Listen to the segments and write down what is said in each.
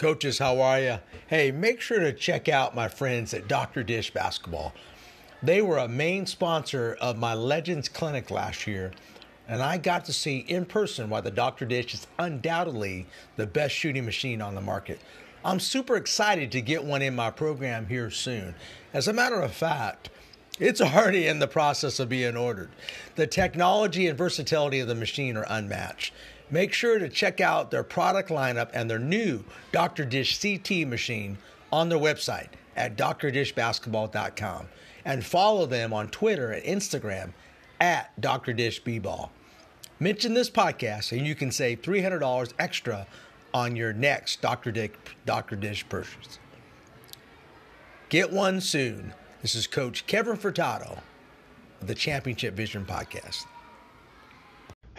Coaches, how are you? Hey, make sure to check out my friends at Dr. Dish Basketball. They were a main sponsor of my Legends Clinic last year, and I got to see in person why the Dr. Dish is undoubtedly the best shooting machine on the market. I'm super excited to get one in my program here soon. As a matter of fact, it's already in the process of being ordered. The technology and versatility of the machine are unmatched. Make sure to check out their product lineup and their new Dr. Dish CT machine on their website at drdishbasketball.com and follow them on Twitter and Instagram at Dr. Dish B-Ball. Mention this podcast and you can save $300 extra on your next Dr. Dish, Dr. Dish purchase. Get one soon. This is Coach Kevin Furtado of the Championship Vision Podcast.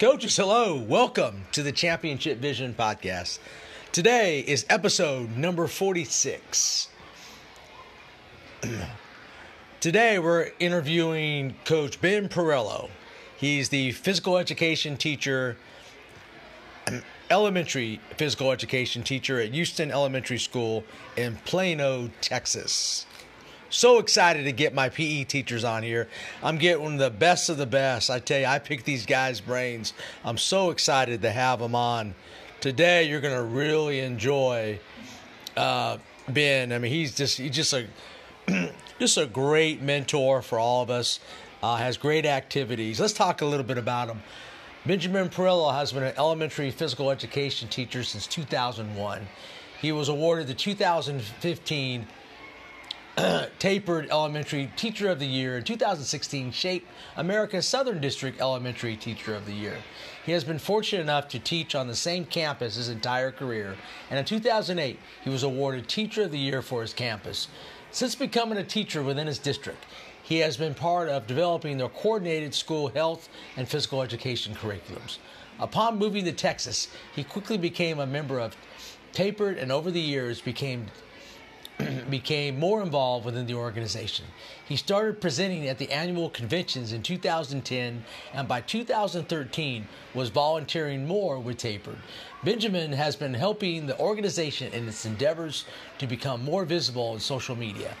Coaches, hello. Welcome to the Championship Vision Podcast. Today is episode number 46. Today we're interviewing Coach Ben Pirillo. He's the physical education teacher, elementary physical education teacher at Houston Elementary School in Plano, Texas. So excited to get my PE teachers on here. I'm getting the best of the best. I tell you, I pick these guys' brains. I'm so excited to have them on. Today, you're going to really enjoy uh, Ben. I mean, he's just he's just a just a great mentor for all of us. Uh, has great activities. Let's talk a little bit about him. Benjamin Pirillo has been an elementary physical education teacher since 2001. He was awarded the 2015 TAHPERD Elementary Teacher of the Year in 2016 SHAPE America's Southern District Elementary Teacher of the Year. He has been fortunate enough to teach on the same campus his entire career, and in 2008 he was awarded Teacher of the Year for his campus. Since becoming a teacher within his district, he has been part of developing their coordinated school health and physical education curriculums. Upon moving to Texas, he quickly became a member of TAHPERD and over the years became became more involved within the organization. He started presenting at the annual conventions in 2010 and by 2013 was volunteering more with TAHPERD. Benjamin has been helping the organization in its endeavors to become more visible on social media.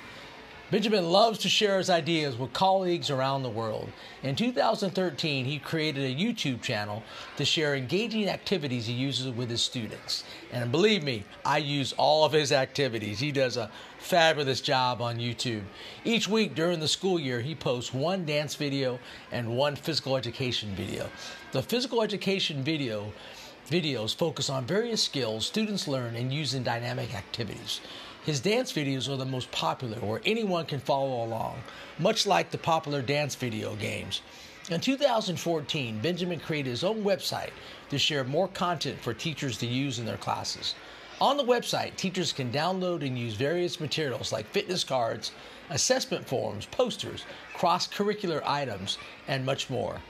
Benjamin loves to share his ideas with colleagues around the world. In 2013, he created a YouTube channel to share engaging activities he uses with his students. And believe me, I use all of his activities. He does a fabulous job on YouTube. Each week during the school year, he posts one dance video and one physical education video. The physical education video videos focus on various skills students learn and use in dynamic activities. His dance videos are the most popular, where anyone can follow along, much like the popular dance video games. In 2014, Benjamin created his own website to share more content for teachers to use in their classes. On the website, teachers can download and use various materials like fitness cards, assessment forms, posters, cross curricular items, and much more.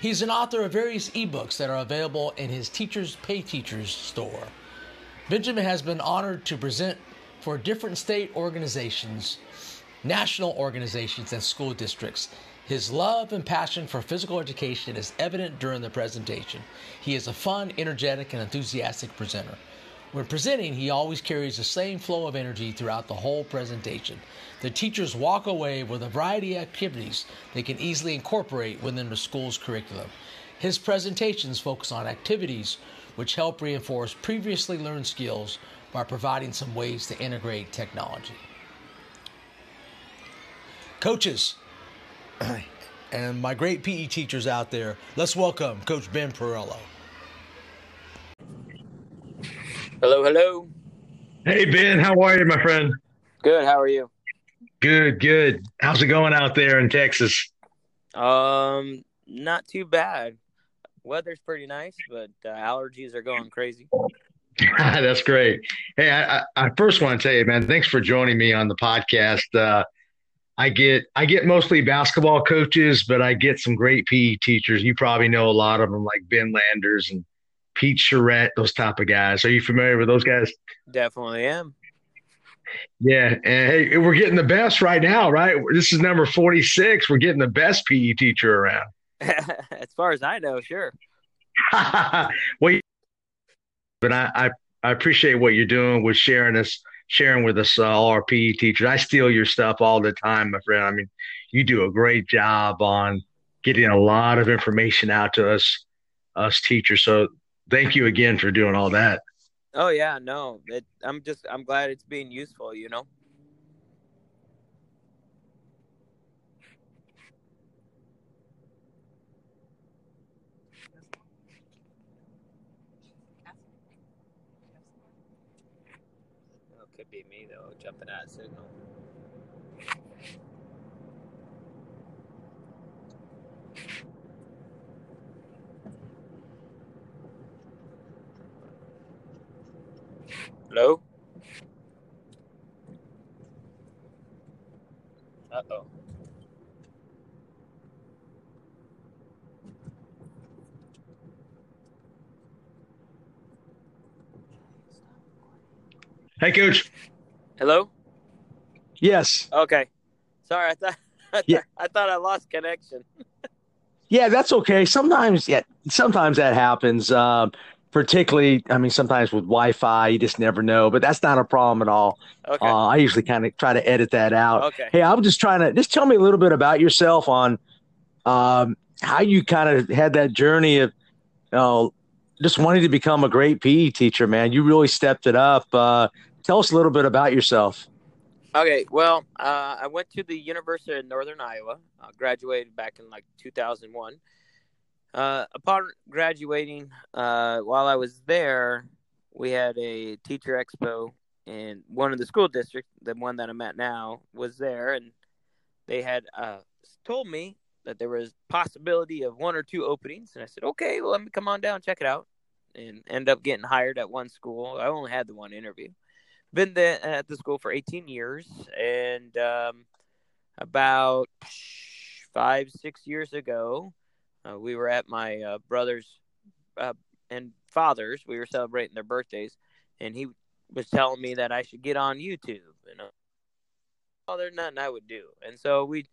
He's an author of various ebooks that are available in his Teachers Pay Teachers store. Benjamin has been honored to present for different state organizations, national organizations, and school districts. His love and passion for physical education is evident during the presentation. He is a fun, energetic, and enthusiastic presenter. When presenting, he always carries the same flow of energy throughout the whole presentation. The teachers walk away with a variety of activities they can easily incorporate within the school's curriculum. His presentations focus on activities which help reinforce previously learned skills by providing some ways to integrate technology. Coaches and my great PE teachers out there, let's welcome Coach Ben Pirillo. Hello, hello. Hey Ben, how are you, my friend? Good. How are you? Good, good. How's it going out there in Texas? Um, not too bad. Weather's pretty nice, but uh, allergies are going crazy. That's great. Hey, I, I, first want to tell you, man, thanks for joining me on the podcast. Uh, I get I get mostly basketball coaches, but I get some great PE teachers. You probably know a lot of them, like Ben Landers and Pete Charette, those type of guys. Are you familiar with those guys? Definitely am. Yeah, and hey, we're getting the best right now, right? This is number forty-six. We're getting the best PE teacher around. as far as I know, sure. well, but I, I, I appreciate what you're doing with sharing us, sharing with us uh, all our PE teachers. I steal your stuff all the time, my friend. I mean, you do a great job on getting a lot of information out to us, us teachers. So thank you again for doing all that. Oh yeah, no, it, I'm just I'm glad it's being useful. You know. Though, jumping signal. Hello? Uh oh. Hey, coach. Hello? Yes. Okay. Sorry, I thought I, th- Yeah. I thought I lost connection. Yeah, that's okay. Sometimes, yeah, sometimes that happens. Um, particularly, I mean, sometimes with Wi-Fi, you just never know. But that's not a problem at all. Okay. Uh, I usually kind of try to edit that out. okay. Hey, I'm just trying to just tell me a little bit about yourself on um, how you kind of had that journey of, you know, just wanting to become a great PE teacher. Man, you really stepped it up. Uh, tell us a little bit about yourself. Okay, well, uh, I went to the University of Northern Iowa. Graduated back in like 2001. Uh, upon graduating, uh, while I was there, we had a teacher expo, and one of the school districts, the one that I'm at now, was there, and they had uh, told me that there was possibility of one or two openings, and I said, okay, well, let me come on down, check it out, and end up getting hired at one school. I only had the one interview been the, at the school for 18 years and um, about five six years ago uh, we were at my uh, brother's uh, and father's we were celebrating their birthdays and he was telling me that i should get on youtube and uh, oh there's nothing i would do and so we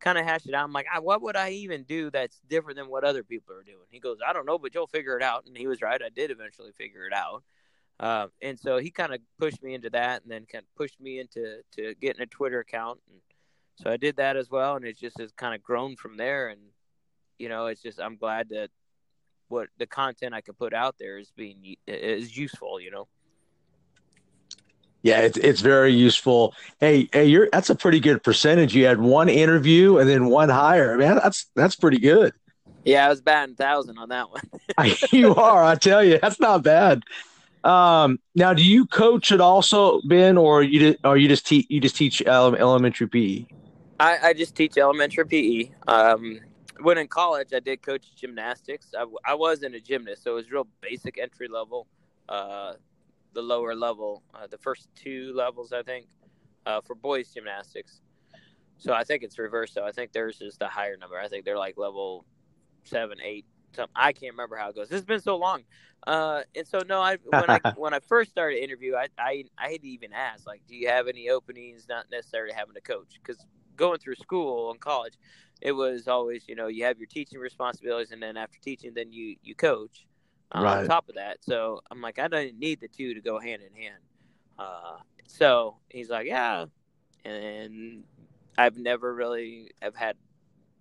kind of hashed it out. I'm like "Ah, what would i even do that's different than what other people are doing? He goes i don't know but you'll figure it out and he was right i did eventually figure it out uh, and so he kind of pushed me into that, and then kind of pushed me into to getting a Twitter account, and so I did that as well, and it just has kind of grown from there. And you know, it's just I'm glad that what the content I can put out there is being is useful. You know. Yeah, it's it's very useful. Hey, hey, you're that's a pretty good percentage. You had one interview and then one hire. Man, that's that's pretty good. Yeah, I was batting thousand on that one. you are, I tell you, that's not bad. Um, now, do you coach it also, Ben, or you or you just teach you just teach elementary PE? I, I just teach elementary PE. Um, when in college, I did coach gymnastics. I, I wasn't a gymnast, so it was real basic entry level. Uh, the lower level, uh, the first two levels, I think, uh, for boys gymnastics. So I think it's reversed. So I think theirs is the higher number. I think they're like level seven, eight, something. I can't remember how it goes. It's been so long. Uh, and so no, I when I when I first started interview, I I I had to even ask like, do you have any openings? Not necessarily having a coach because going through school and college, it was always you know you have your teaching responsibilities, and then after teaching, then you you coach. Uh, Right. On top of that, so I'm like, I don't need the two to go hand in hand. Uh, so he's like, yeah, and I've never really have had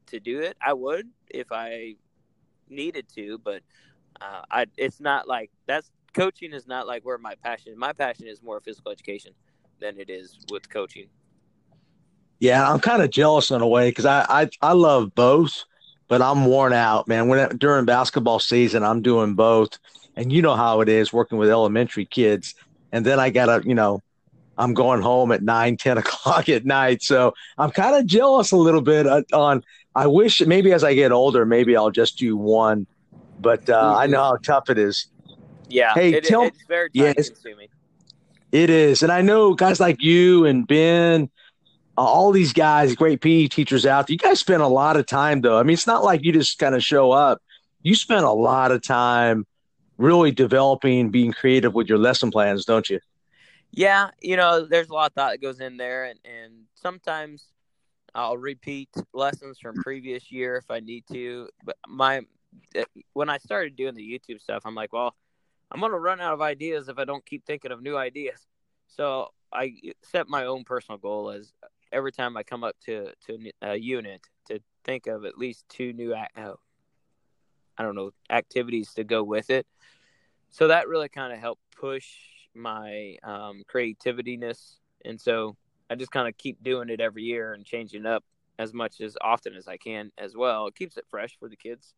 to do it. I would if I needed to, but uh, I it's not like that's coaching is not like where my passion. My passion is more physical education than it is with coaching. Yeah, I'm kind of jealous in a way because I, I I love both, but I'm worn out, man. When during basketball season, I'm doing both, and you know how it is working with elementary kids, and then I gotta, you know, I'm going home at nine, ten o'clock at night, so I'm kind of jealous a little bit uh, on. I wish maybe as I get older, maybe I'll just do one, but uh, I know how tough it is. Yeah. Hey, it, tell- it's very time Yes. consuming. It is. And I know guys like you and Ben, uh, all these guys, great PE teachers out there, you guys spend a lot of time, though. I mean, it's not like you just kind of show up. You spend a lot of time really developing, being creative with your lesson plans, don't you? Yeah, you know, there's a lot of thought that goes in there, and, and sometimes I'll repeat lessons from previous year if I need to. But my when I started doing the YouTube stuff, I'm like, well, I'm gonna run out of ideas if I don't keep thinking of new ideas. So I set my own personal goal as every time I come up to to a unit to think of at least two new uh, I don't know activities to go with it. So that really kind of helped push my um, creativitiness, and so I just kind of keep doing it every year and changing up as much as often as I can as well. It keeps it fresh for the kids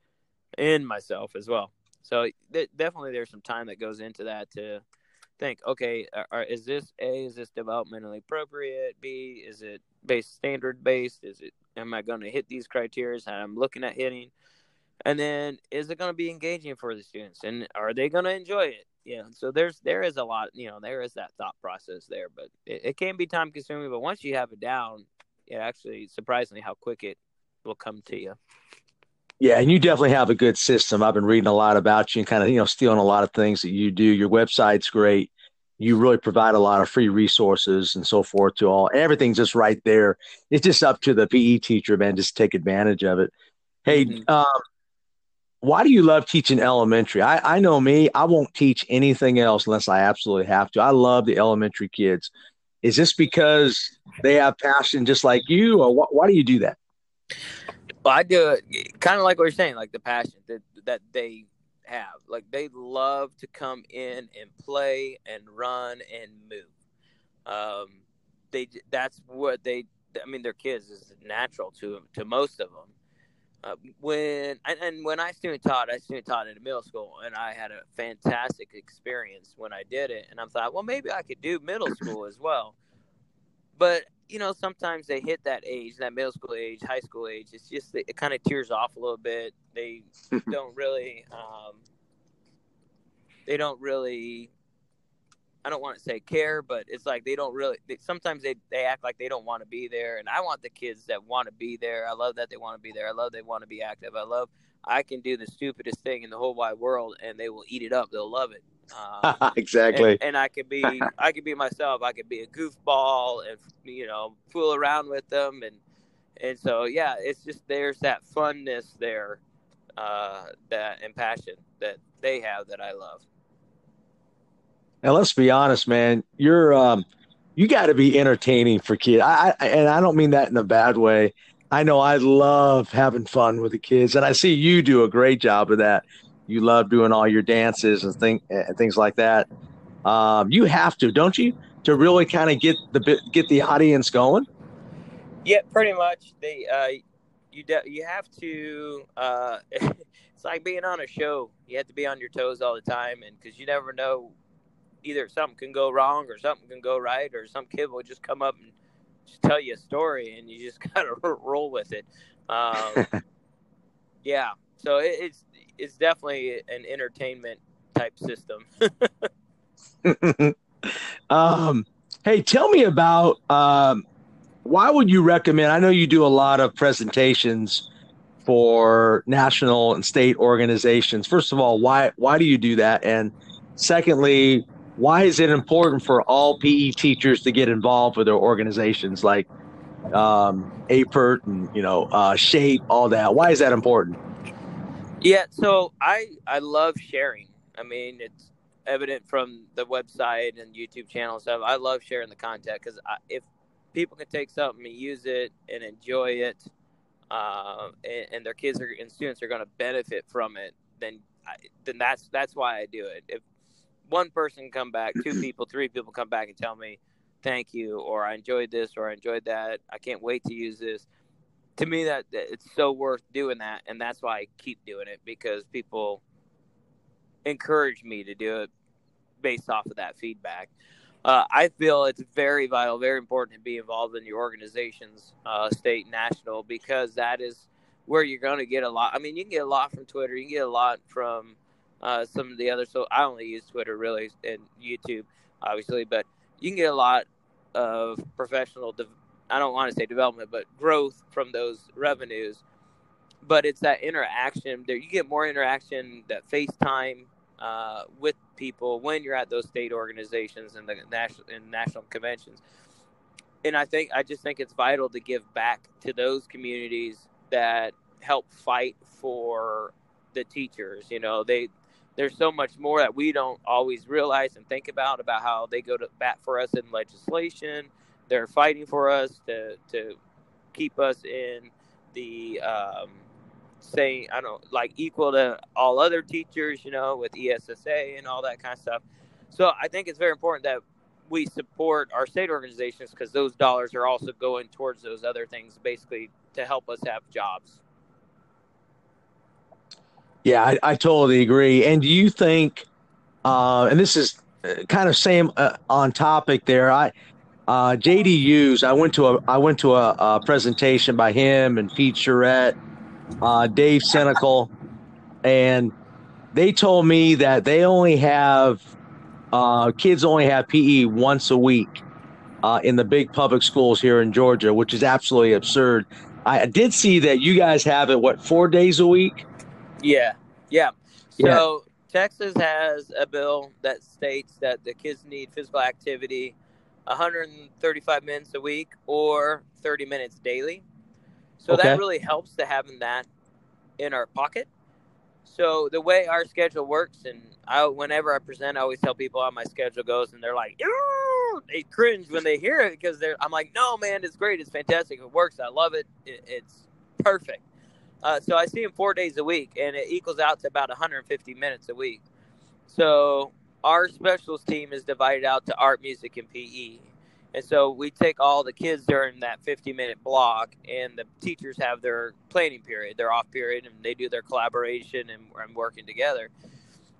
and myself as well. So th- definitely there's some time that goes into that to think, okay, are, is this A, is this developmentally appropriate? B, is it based standard based? Is it, am I going to hit these criteria that I'm looking at hitting? And then is it going to be engaging for the students and are they going to enjoy it? Yeah. So there's, there is a lot, you know, there is that thought process there, but it, it can be time consuming, but once you have it down, it actually surprisingly how quick it will come to you. Yeah, and you definitely have a good system. I've been reading a lot about you and kind of, you know, stealing a lot of things that you do. Your website's great. You really provide a lot of free resources and so forth to all. Everything's just right there. It's just up to the PE teacher, man, just take advantage of it. Hey, Mhm. um, why do you love teaching elementary? I, I know me, I won't teach anything else unless I absolutely have to. I love the elementary kids. Is this because they have passion just like you, or wh- why do you do that? Well, I do it kind of like what you're saying, like the passion that that they have. Like they love to come in and play and run and move. Um, they that's what they. I mean, their kids is natural to to most of them. Uh, when and, and when I student taught, I student taught in a middle school, and I had a fantastic experience when I did it. And I thought, well, maybe I could do middle school as well. But you know, sometimes they hit that age, that middle school age, high school age. It's just it kind of tears off a little bit. They don't really, um, they don't really. I don't want to say care, but it's like they don't really. They, sometimes they they act like they don't want to be there, and I want the kids that want to be there. I love that they want to be there. I love they want to be active. I love I can do the stupidest thing in the whole wide world, and they will eat it up. They'll love it. Um, exactly. and, and I could be I could be myself. I could be a goofball and you know fool around with them and and so yeah, it's just there's that funness there, uh, that and passion that they have that I love. Now let's be honest, man. You're um, you got to be entertaining for kids. I, I and I don't mean that in a bad way. I know I love having fun with the kids, and I see you do a great job of that. You love doing all your dances and thing and things like that. Um, you have to, don't you, to really kind of get the get the audience going. Yeah, pretty much. They uh, you de- you have to. Uh, it's like being on a show. You have to be on your toes all the time, and because you never know, either something can go wrong or something can go right, or some kid will just come up and just tell you a story, and you just gotta roll with it. Um, yeah, so it, it's it's definitely an entertainment type system. um, hey, tell me about um, why would you recommend? I know you do a lot of presentations for national and state organizations. First of all, why why do you do that? And secondly, why is it important for all PE teachers to get involved with their organizations like um, APERT and you know uh, Shape, all that? Why is that important? Yeah, so I I love sharing. I mean, it's evident from the website and YouTube channel stuff. I love sharing the content because if people can take something and use it and enjoy it, uh, and, and, their kids are, and students are going to benefit from it, then I, then that's that's why I do it. If one person come back, two people, three people come back and tell me thank you, or I enjoyed this, or I enjoyed that, I can't wait to use this. To me that, that it's so worth doing that and that's why i keep doing it because people encourage me to do it based off of that feedback. Uh, i feel it's very vital very important to be involved in your organizations uh, state national because that is where you're going to get a lot i mean you can get a lot from twitter you can get a lot from uh, some of the other. So I only use Twitter really and YouTube, obviously, but you can get a lot of professional. De- I don't want to say development, but growth from those revenues. But it's that interaction. There, you get more interaction, that FaceTime uh, with people when you're at those state organizations and the national and national conventions. And I think I just think it's vital to give back to those communities that help fight for the teachers. You know, they there's so much more that we don't always realize and think about about how they go to bat for us in legislation. They're fighting for us to to keep us in the um, I don't like equal to all other teachers, you know, with ESSA and all that kind of stuff. So I think it's very important that we support our state organizations because those dollars are also going towards those other things, basically to help us have jobs. Yeah, I, I totally agree. And do you think, uh, and this is uh, kind of same uh, on topic there. I uh, JD Hughes. I went to a I went to a, a presentation by him and Pete Charette, uh, Dave Senecal, and they told me that they only have uh, kids only have PE once a week uh, in the big public schools here in Georgia, which is absolutely absurd. I did see that you guys have it what four days a week. Yeah, yeah. So yeah. Texas has a bill that states that the kids need physical activity 135 minutes a week or 30 minutes daily. So okay. that really helps to having that in our pocket. So the way our schedule works, and I, whenever I present, I always tell people how my schedule goes, and they're like, they cringe when they hear it because they're. I'm like, no, man, it's great, it's fantastic, it works, I love it, it it's perfect. Uh, so I see him four days a week, and it equals out to about 150 minutes a week. So our specials team is divided out to art, music, and PE. And so we take all the kids during that 50 minute block, and the teachers have their planning period, their off period, and they do their collaboration and, and working together.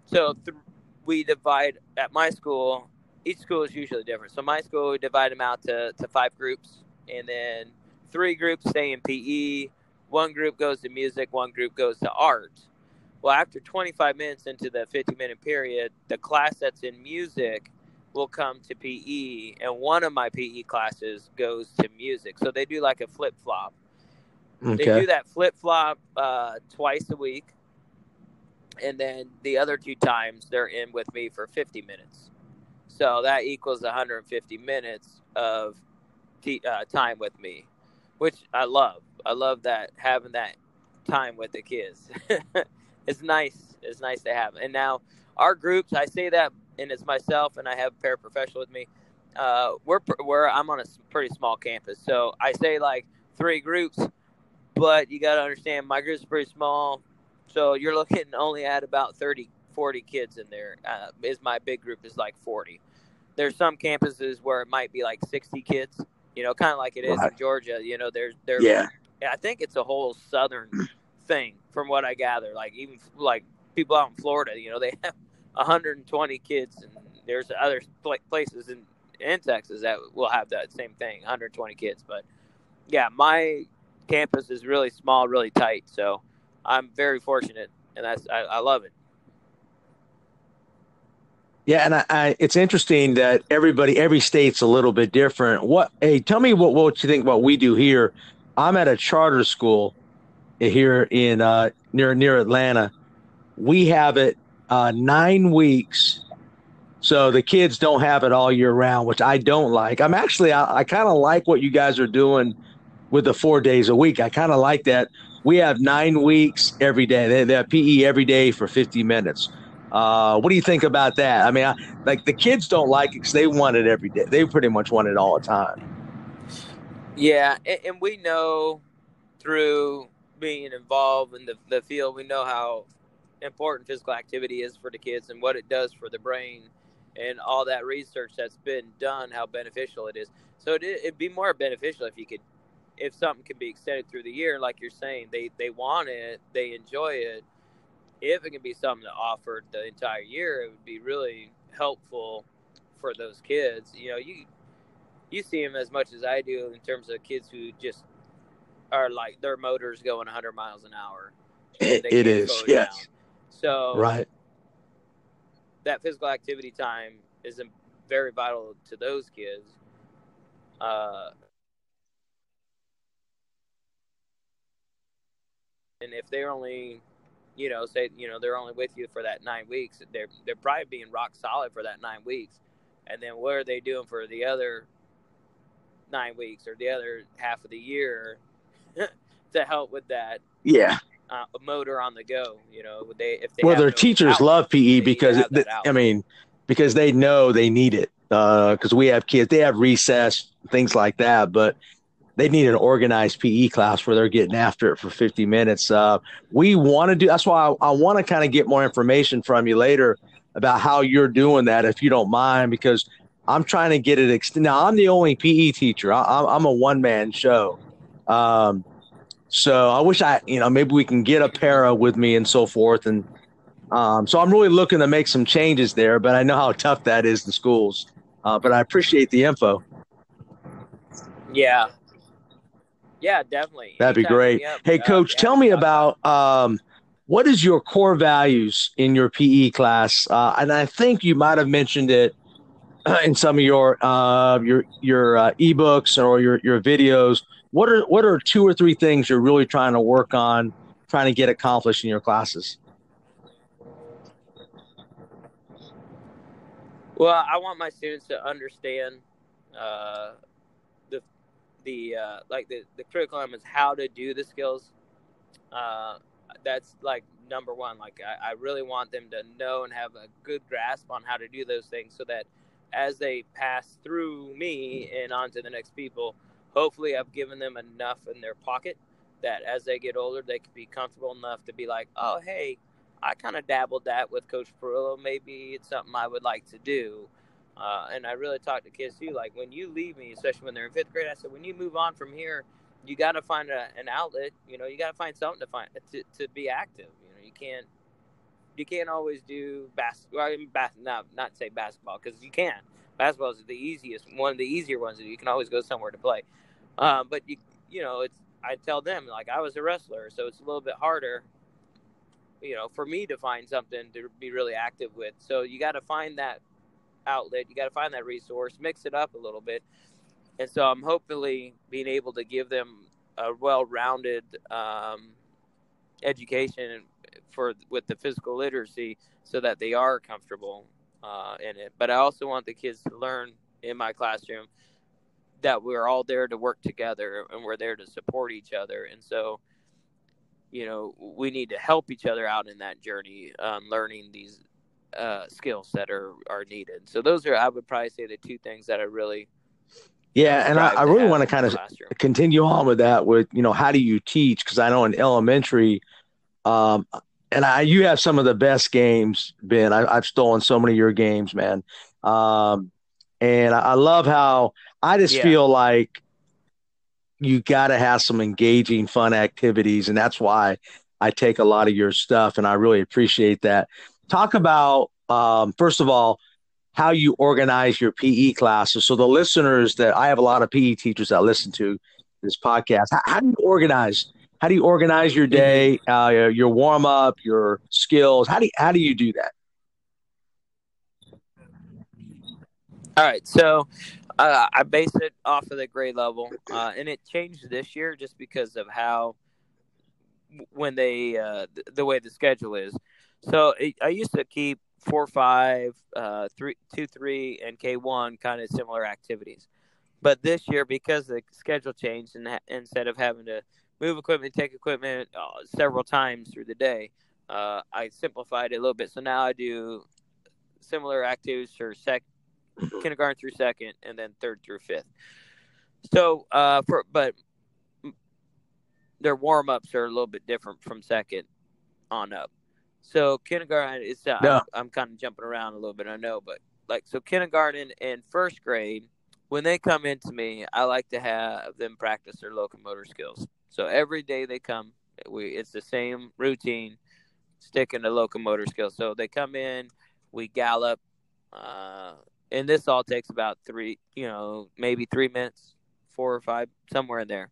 So th- we divide at my school, each school is usually different. So my school, we divide them out to, to five groups, and then three groups stay in PE, one group goes to music, one group goes to art. Well, after 25 minutes into the 50 minute period, the class that's in music will come to PE, and one of my PE classes goes to music. So they do like a flip flop. Okay. They do that flip flop uh, twice a week, and then the other two times they're in with me for 50 minutes. So that equals 150 minutes of t- uh, time with me, which I love. I love that having that time with the kids. it's nice. It's nice to have. And now our groups, I say that, and it's myself, and I have a paraprofessional with me. Uh, we're we're I'm on a pretty small campus, so I say like three groups, but you got to understand my group's pretty small, so you're looking only at about 30, 40 kids in there. Uh, is my big group is like 40. There's some campuses where it might be like 60 kids, you know, kind of like it is right. in Georgia. You know, there's there. Yeah. I think it's a whole southern thing, from what I gather. Like even like people out in Florida, you know, they have 120 kids, and there's other places in in Texas that will have that same thing, 120 kids. But yeah, my campus is really small, really tight, so I'm very fortunate, and that's I, I love it. Yeah, and I, I, it's interesting that everybody, every state's a little bit different. What? Hey, tell me what what you think what we do here. I'm at a charter school here in uh, near near Atlanta. We have it uh, nine weeks, so the kids don't have it all year round, which I don't like. I'm actually I, I kind of like what you guys are doing with the four days a week. I kind of like that. We have nine weeks every day. They, they have PE every day for 50 minutes. Uh, what do you think about that? I mean, I, like the kids don't like it because they want it every day. They pretty much want it all the time. Yeah, and, and we know through being involved in the, the field, we know how important physical activity is for the kids and what it does for the brain and all that research that's been done, how beneficial it is. So it, it'd be more beneficial if you could, if something can be extended through the year, like you're saying, they, they want it, they enjoy it. If it can be something to offer the entire year, it would be really helpful for those kids. You know, you you see them as much as I do in terms of kids who just are like their motors going 100 miles an hour. it, is, yes. Down. So right, that physical activity time is very vital to those kids. Uh, and if they're only, you know, say you know they're only with you for that nine weeks, they're they're probably being rock solid for that nine weeks, and then what are they doing for the other nine weeks or the other half of the year to help with that? Yeah. Uh, motor on the go, you know, they if they well, their no teachers outlet, love PE because have it, I mean, because they know they need it. Because we have kids, they have recess, things like that, but they need an organized PE class where they're getting after it for 50 minutes. Uh, we want to do that's why I, I want to kind of get more information from you later about how you're doing that, if you don't mind, because I'm trying to get it. Ext- now, I'm the only PE teacher, I, I'm, I'm a one man show. Um, so I wish I, you know, maybe we can get a para with me and so forth. And um, so I'm really looking to make some changes there, but I know how tough that is in schools. Uh, but I appreciate the info. Yeah. Yeah, definitely. That'd be Anytime, great. yeah, Hey, uh, coach, yeah, tell me about um, what is your core values in your PE class? Uh, and I think you might have mentioned it in some of your uh, your your uh, ebooks or your your videos. What are what are two or three things you're really trying to work on, trying to get accomplished in your classes? Well, I want my students to understand uh, the the uh, like the the critical elements, how to do the skills. Uh, that's like number one. Like I, I really want them to know and have a good grasp on how to do those things, so that as they pass through me and on to the next people, hopefully I've given them enough in their pocket that as they get older, they can be comfortable enough to be like, oh hey, I kind of dabbled that with Coach Pirillo. Maybe it's something I would like to do. Uh, and I really talk to kids too. Like when you leave me, especially when they're in fifth grade, I said, when you move on from here, you got to find a, an outlet. You know, you got to find something to find to, to be active. You know, you can't you can't always do basketball. I bas- not not say basketball because you can. Basketball is the easiest, one of the easier ones. You can always go somewhere to play. Um, but you you know, it's I tell them like I was a wrestler, so it's a little bit harder you know, for me to find something to be really active with. So you got to find that outlet, you got to find that resource, mix it up a little bit. And so I'm hopefully being able to give them a well-rounded um, education for with the physical literacy, so that they are comfortable uh, in it. But I also want the kids to learn in my classroom that we're all there to work together and we're there to support each other. And so you know we need to help each other out in that journey on learning these uh, skills that are are needed so those are i would probably say the two things that i really Yeah, and I, I really want to kind of continue on with that. With you know, how do you teach? Because I know in elementary, um, and I you have some of the best games, Ben. I, I've stolen so many of your games, man. Um, and I, I love how I just Yeah. feel like you got to have some engaging, fun activities, and that's why I take a lot of your stuff, and I really appreciate that. Talk about um, first of all how you organize your PE classes. So the listeners that I have a lot of PE teachers that listen to this podcast. How, how do you organize? How do you organize your day, uh, your, your warm up, your skills? How do you, how do you do that? All right, so uh, I base it off of the grade level, uh, and it changed this year just because of how when they uh, th- the way the schedule is. So it, I used to keep four, five, uh, three, two, three, and K one kind of similar activities, but this year because the schedule changed and ha- instead of having to move equipment, take equipment uh, several times through the day, uh, I simplified it a little bit. So now I do similar activities for sec kindergarten through second, and then third through fifth. So, uh, for but their warm ups are a little bit different from second on up. So kindergarten is uh. I'm, I'm kind of jumping around a little bit, I know, but like so kindergarten and first grade, when they come into me, I like to have them practice their locomotor skills. So every day they come, we it's the same routine, sticking to locomotor skills. So they come in, we gallop, uh, and this all takes about three, you know, maybe three minutes, four or five, somewhere in there.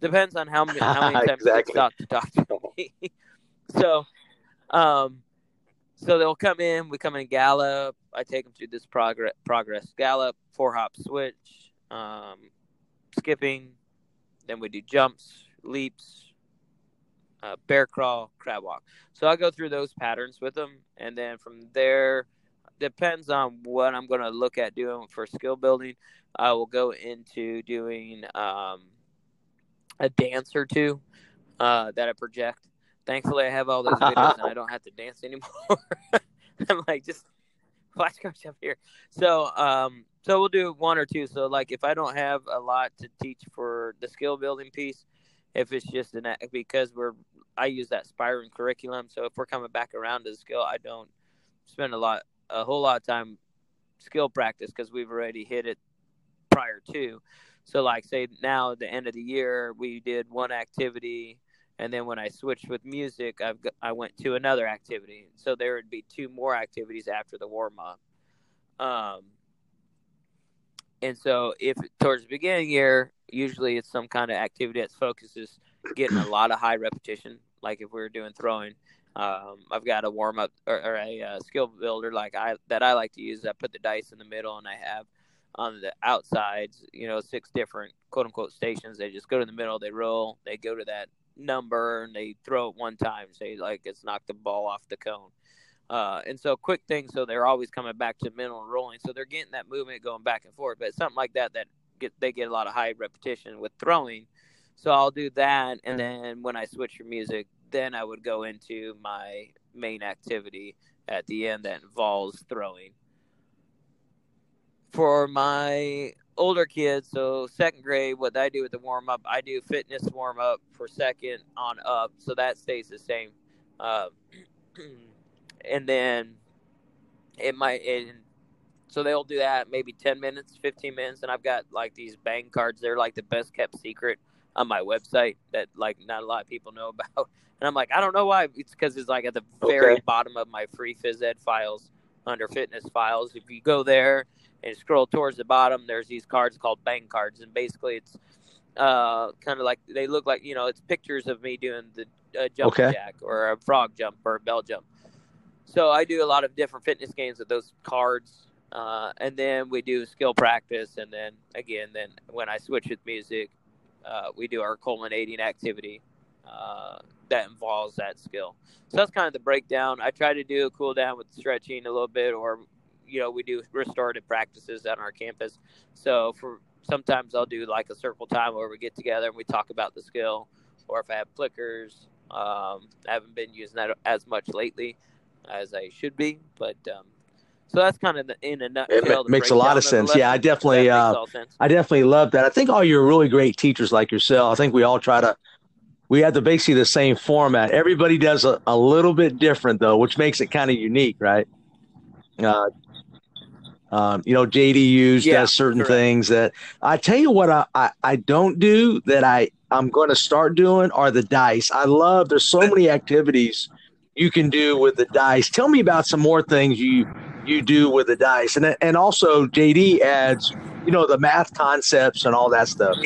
Depends on how many how many times Exactly. stop to talk to me. so, um, so they'll come in. We come in gallop. I take them through this progress progress gallop, four hop switch, um, skipping. Then we do jumps, leaps, uh, bear crawl, crab walk. So I'll go through those patterns with them, and then from there, depends on what I'm going to look at doing for skill building. I will go into doing um, a dance or two uh, that I project. Thankfully, I have all those videos and I don't have to dance anymore. I'm like just watch coach up here. So, um, so we'll do one or two. So, like if I don't have a lot to teach for the skill building piece, if it's just an because we're I use that spiral curriculum. So if we're coming back around to skill, I don't spend a lot a whole lot of time skill practice because we've already hit it prior to. So, like, say now at the end of the year, we did one activity, and then when I switched with music, I've got, I went to another activity. So there would be two more activities after the warm up. Um, and so if towards the beginning year, usually it's some kind of activity that focuses getting a lot of high repetition. Like if we are doing throwing, um, I've got a warm up or, or a uh, skill builder like I that I like to use. I put the dice in the middle, and I have on the outsides, you know, six different quote unquote stations. They just go to the middle, they roll, they go to that number, and they throw it one time. Say like it's knocked the ball off the cone. Uh, and so quick things, so they're always coming back to middle rolling. So they're getting that movement going back and forth. But something like that that get they get a lot of high repetition with throwing. So I'll do that, and then when I switch for music, then I would go into my main activity at the end that involves throwing. For my older kids, so second grade, what I do with the warm up, I do fitness warm up for second on up, so that stays the same. Uh, and then it might, and so they'll do that maybe 10 minutes, 15 minutes, and I've got like these bang cards. They're like the best kept secret on my website that like not a lot of people know about. And I'm like, I don't know why. It's because it's like at the very okay. bottom of my free phys ed files under fitness files. If you go there and scroll towards the bottom, there's these cards called bang cards, and basically it's uh, kind of like they look like you know it's pictures of me doing the uh, jump okay. jack or a frog jump or a bell jump. So I do a lot of different fitness games with those cards, uh, and then we do skill practice, and then again, then when I switch with music, uh, we do our culminating activity uh, that involves that skill. So that's kind of the breakdown. I try to do a cool down with stretching a little bit, or you know, we do restorative practices on our campus. So for sometimes I'll do like a circle time where we get together and we talk about the skill, or if I have Plickers. Um, I haven't been using that as much lately as I should be, but um, so that's kind of the, in a nutshell. It makes a lot of sense. Yeah, I definitely, uh, I definitely love that. I think all you're really great teachers like yourself. I think we all try to. We have the basically the same format. Everybody does a, a little bit different though, which makes it kind of unique, right? Uh, um, you know, JD Hughes yeah, does certain correct. things that I tell you what I, I, I don't do that I I'm going to start doing are the dice. I love. There's so many activities you can do with the dice. Tell me about some more things you you do with the dice, and and also JD adds, you know, the math concepts and all that stuff.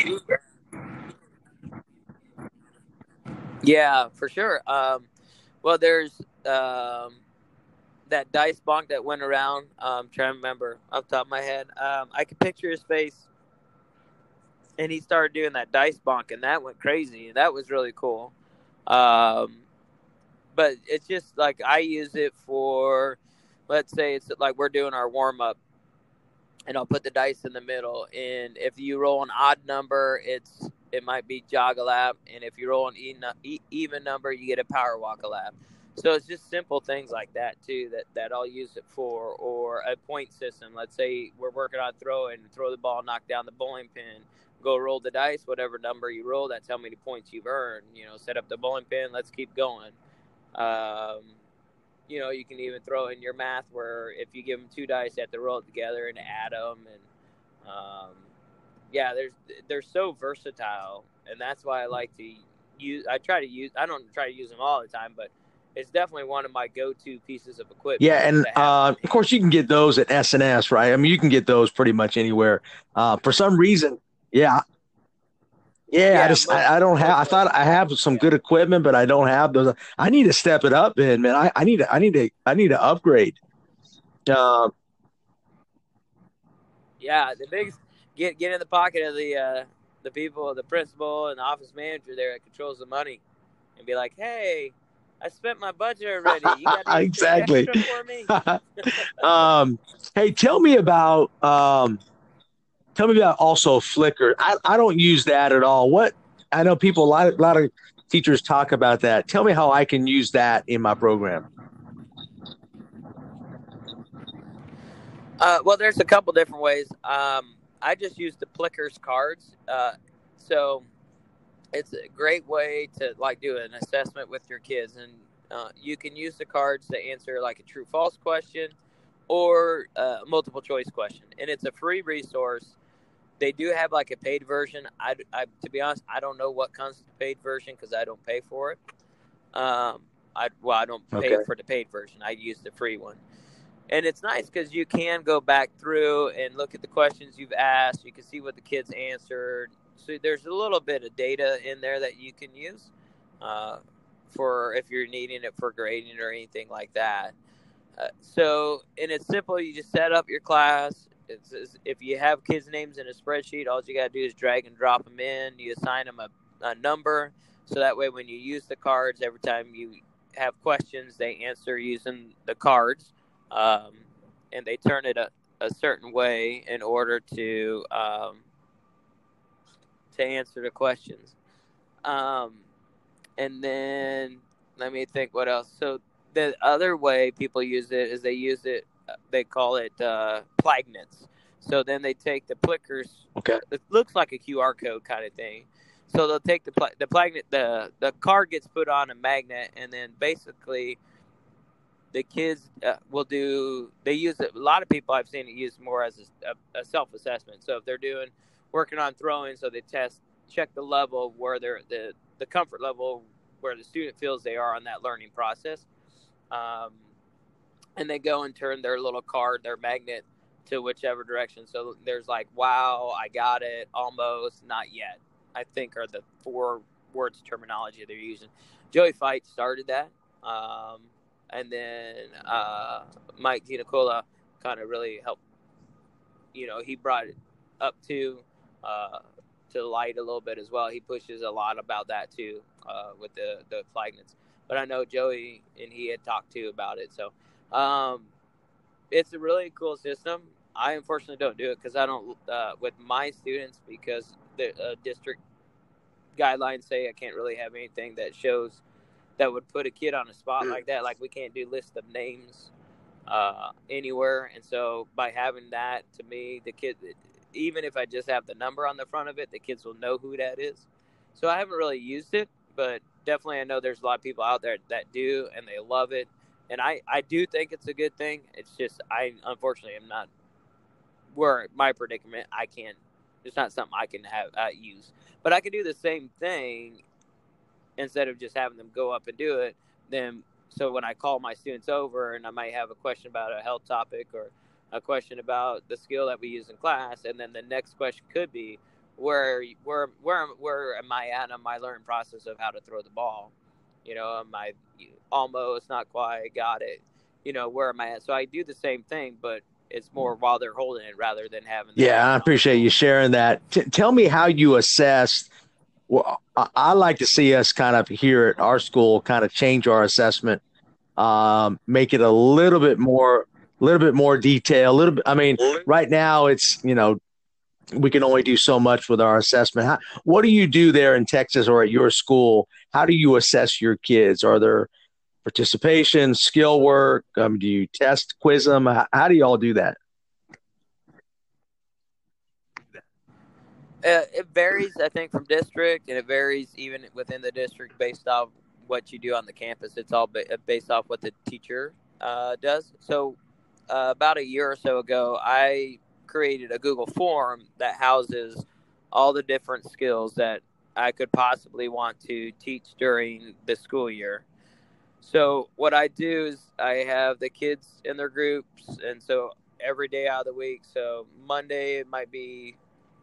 Yeah, for sure. Um, well, there's um, that dice bonk that went around. Um, trying to remember off top of my head. Um, I can picture his face, and he started doing that dice bonk, and that went crazy. That was really cool. Um, but it's just like I use it for, let's say it's like we're doing our warm up, and I'll put the dice in the middle. And if you roll an odd number, it's it might be jog a lap, and if you roll an even number, you get a power walk a lap. So it's just simple things like that too that that I'll use it for, or a point system. Let's say we're working on throwing, throw the ball, knock down the bowling pin, go roll the dice, whatever number you roll, that's how many points you've earned. You know, set up the bowling pin, let's keep going. Um, you know, you can even throw in your math where if you give them two dice, they have to roll it together and add them. And um, yeah, there's they're so versatile, and that's why I like to use. I try to use. I don't try to use them all the time, but it's definitely one of my go-to pieces of equipment. Yeah, and uh, of course you can get those at S&S, right? I mean, you can get those pretty much anywhere. Uh, for some reason, yeah, Yeah, yeah I just I, I, don't have. I thought I have some good equipment, but I don't have those. I need to step it up, man. Man, I, I need to I need to I need to upgrade. Um, yeah, the biggest get get in the pocket of the uh, the people, the principal and the office manager there that controls the money, and be like, "Hey, I spent my budget already. You got exactly for me." um, hey, tell me about um, tell me about also Plickers. I, I don't use that at all. What I know people a lot, a lot of teachers talk about that. Tell me how I can use that in my program. Uh, well, there's a couple different ways. Um, I just use the Plickers cards. Uh, so it's a great way to like do an assessment with your kids, and uh, you can use the cards to answer like a true false question or a multiple choice question, and it's a free resource. They do have like a paid version. I, I to be honest, I don't know what comes with the paid version because I don't pay for it. Um, I well, I don't pay okay. for the paid version. I use the free one and it's nice because you can go back through and look at the questions you've asked. You can see what the kids answered. So there's a little bit of data in there that you can use uh, for if you're needing it for grading or anything like that. Uh, so, and it's simple. You just set up your class. It's, it's, if you have kids' names in a spreadsheet, all you got to do is drag and drop them in. You assign them a, a number, so that way when you use the cards, every time you have questions, they answer using the cards um, and they turn it a, a certain way in order to um, to answer the questions. Um, and then let me think what else. So the other way people use it is they use it. They call it uh, plagnets. So then they take the plickers. Okay. It looks like a QR code kind of thing. So they'll take the pl- the plagnet. The the card gets put on a magnet, and then basically the kids uh, will do they use it a lot of people i've seen it used more as a, a, self-assessment so if they're doing working on throwing so they test check the level where they're the the comfort level where the student feels they are on that learning process um, and they go and turn their little card their magnet to whichever direction so there's like wow i got it almost not yet i think are the four words terminology they're using Joey Feith started that um, and then uh, Mike Giannicola kind of really helped. You know, he brought it up to uh, to light a little bit as well. He pushes a lot about that too uh, with the the plagnets. But I know Joey and he had talked too about it. So um, it's a really cool system. I unfortunately don't do it because I don't uh, with my students because the uh, district guidelines say I can't really have anything that shows that would put a kid on a spot like that. Like we can't do list of names uh, anywhere, and so by having that, to me, the kid, even if I just have the number on the front of it, the kids will know who that is. So I haven't really used it, but definitely I know there's a lot of people out there that do, and they love it. And I, I do think it's a good thing. It's just I unfortunately am not where my predicament. I can't. It's not something I can have uh, use, but I can do the same thing instead of just having them go up and do it. Then, so when I call my students over and I might have a question about a health topic or a question about the skill that we use in class, and then the next question could be, where where where where am I at in my learning process of how to throw the ball? You know, am I almost not quite got it? You know, where am I at? So I do the same thing, but it's more while they're holding it rather than having. Yeah, I appreciate you sharing that. T- tell me how you assess well, I, like to see us kind of here at our school kind of change our assessment, um, make it a little bit more, a little bit more detail. A little bit. I mean, right now it's you know we can only do so much with our assessment. How, what do you do there in Texas or at your school? How do you assess your kids? Are there participation, skill work? Um, do you test, quiz them? How, how do you all do that? Uh, it varies, I think, from district, and it varies even within the district based off what you do on the campus. It's all ba- based off what the teacher uh, does. So, uh, about a year or so ago, I created a Google form that houses all the different skills that I could possibly want to teach during the school year. So, what I do is I have the kids in their groups, and so every day out of the week. So, Monday it might be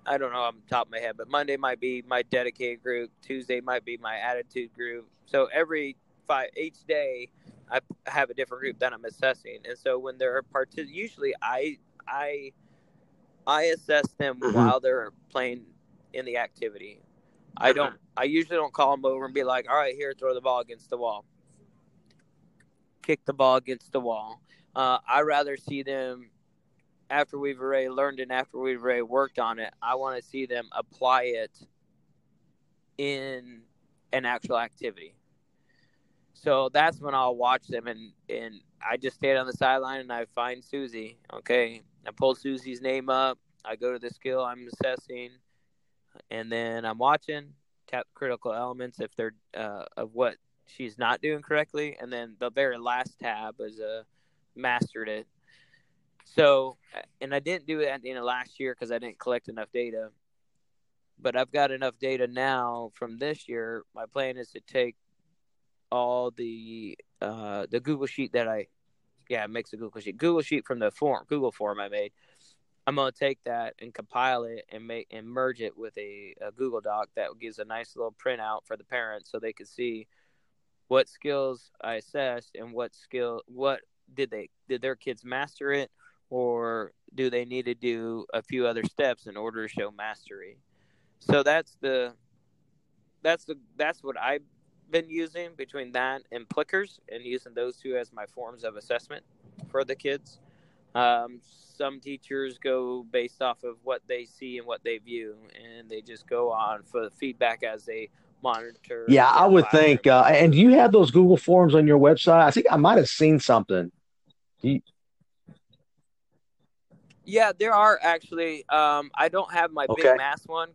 I don't know on top of my head, but Monday might be my dedicated group. Tuesday might be my attitude group. So every five each day, I have a different group that I'm assessing. And so when they're part, usually I I I assess them mm-hmm. while they're playing in the activity. I don't. I usually don't call them over and be like, "All right, here, throw the ball against the wall, kick the ball against the wall." Uh, I rather see them after we've already learned and after we've already worked on it. I want to see them apply it in an actual activity. So that's when I'll watch them, and and I just stand on the sideline and I find Susie. Okay, I pull Susie's name up. I go to the skill I'm assessing, and then I'm watching tap critical elements if they're uh, of what she's not doing correctly, and then the very last tab is a uh, mastered it. So, and I didn't do it at the end of last year because I didn't collect enough data. But I've got enough data now from this year. My plan is to take all the uh, the Google sheet that I yeah, makes a Google sheet. Google sheet from the form Google form I made. I'm gonna take that and compile it and make and merge it with a, a Google Doc that gives a nice little printout for the parents so they can see what skills I assessed and what skill what did they did their kids master it or do they need to do a few other steps in order to show mastery. So that's the that's the that's what I been using between that and Plickers and using those two as my forms of assessment for the kids. Um, some teachers go based off of what they see and what they view, and they just go on for the feedback as they monitor. Yeah, I would think. Uh, and do you have those Google Forms on your website? I think I might have seen something. You... Yeah, there are actually. Um, I don't have my okay. big mass one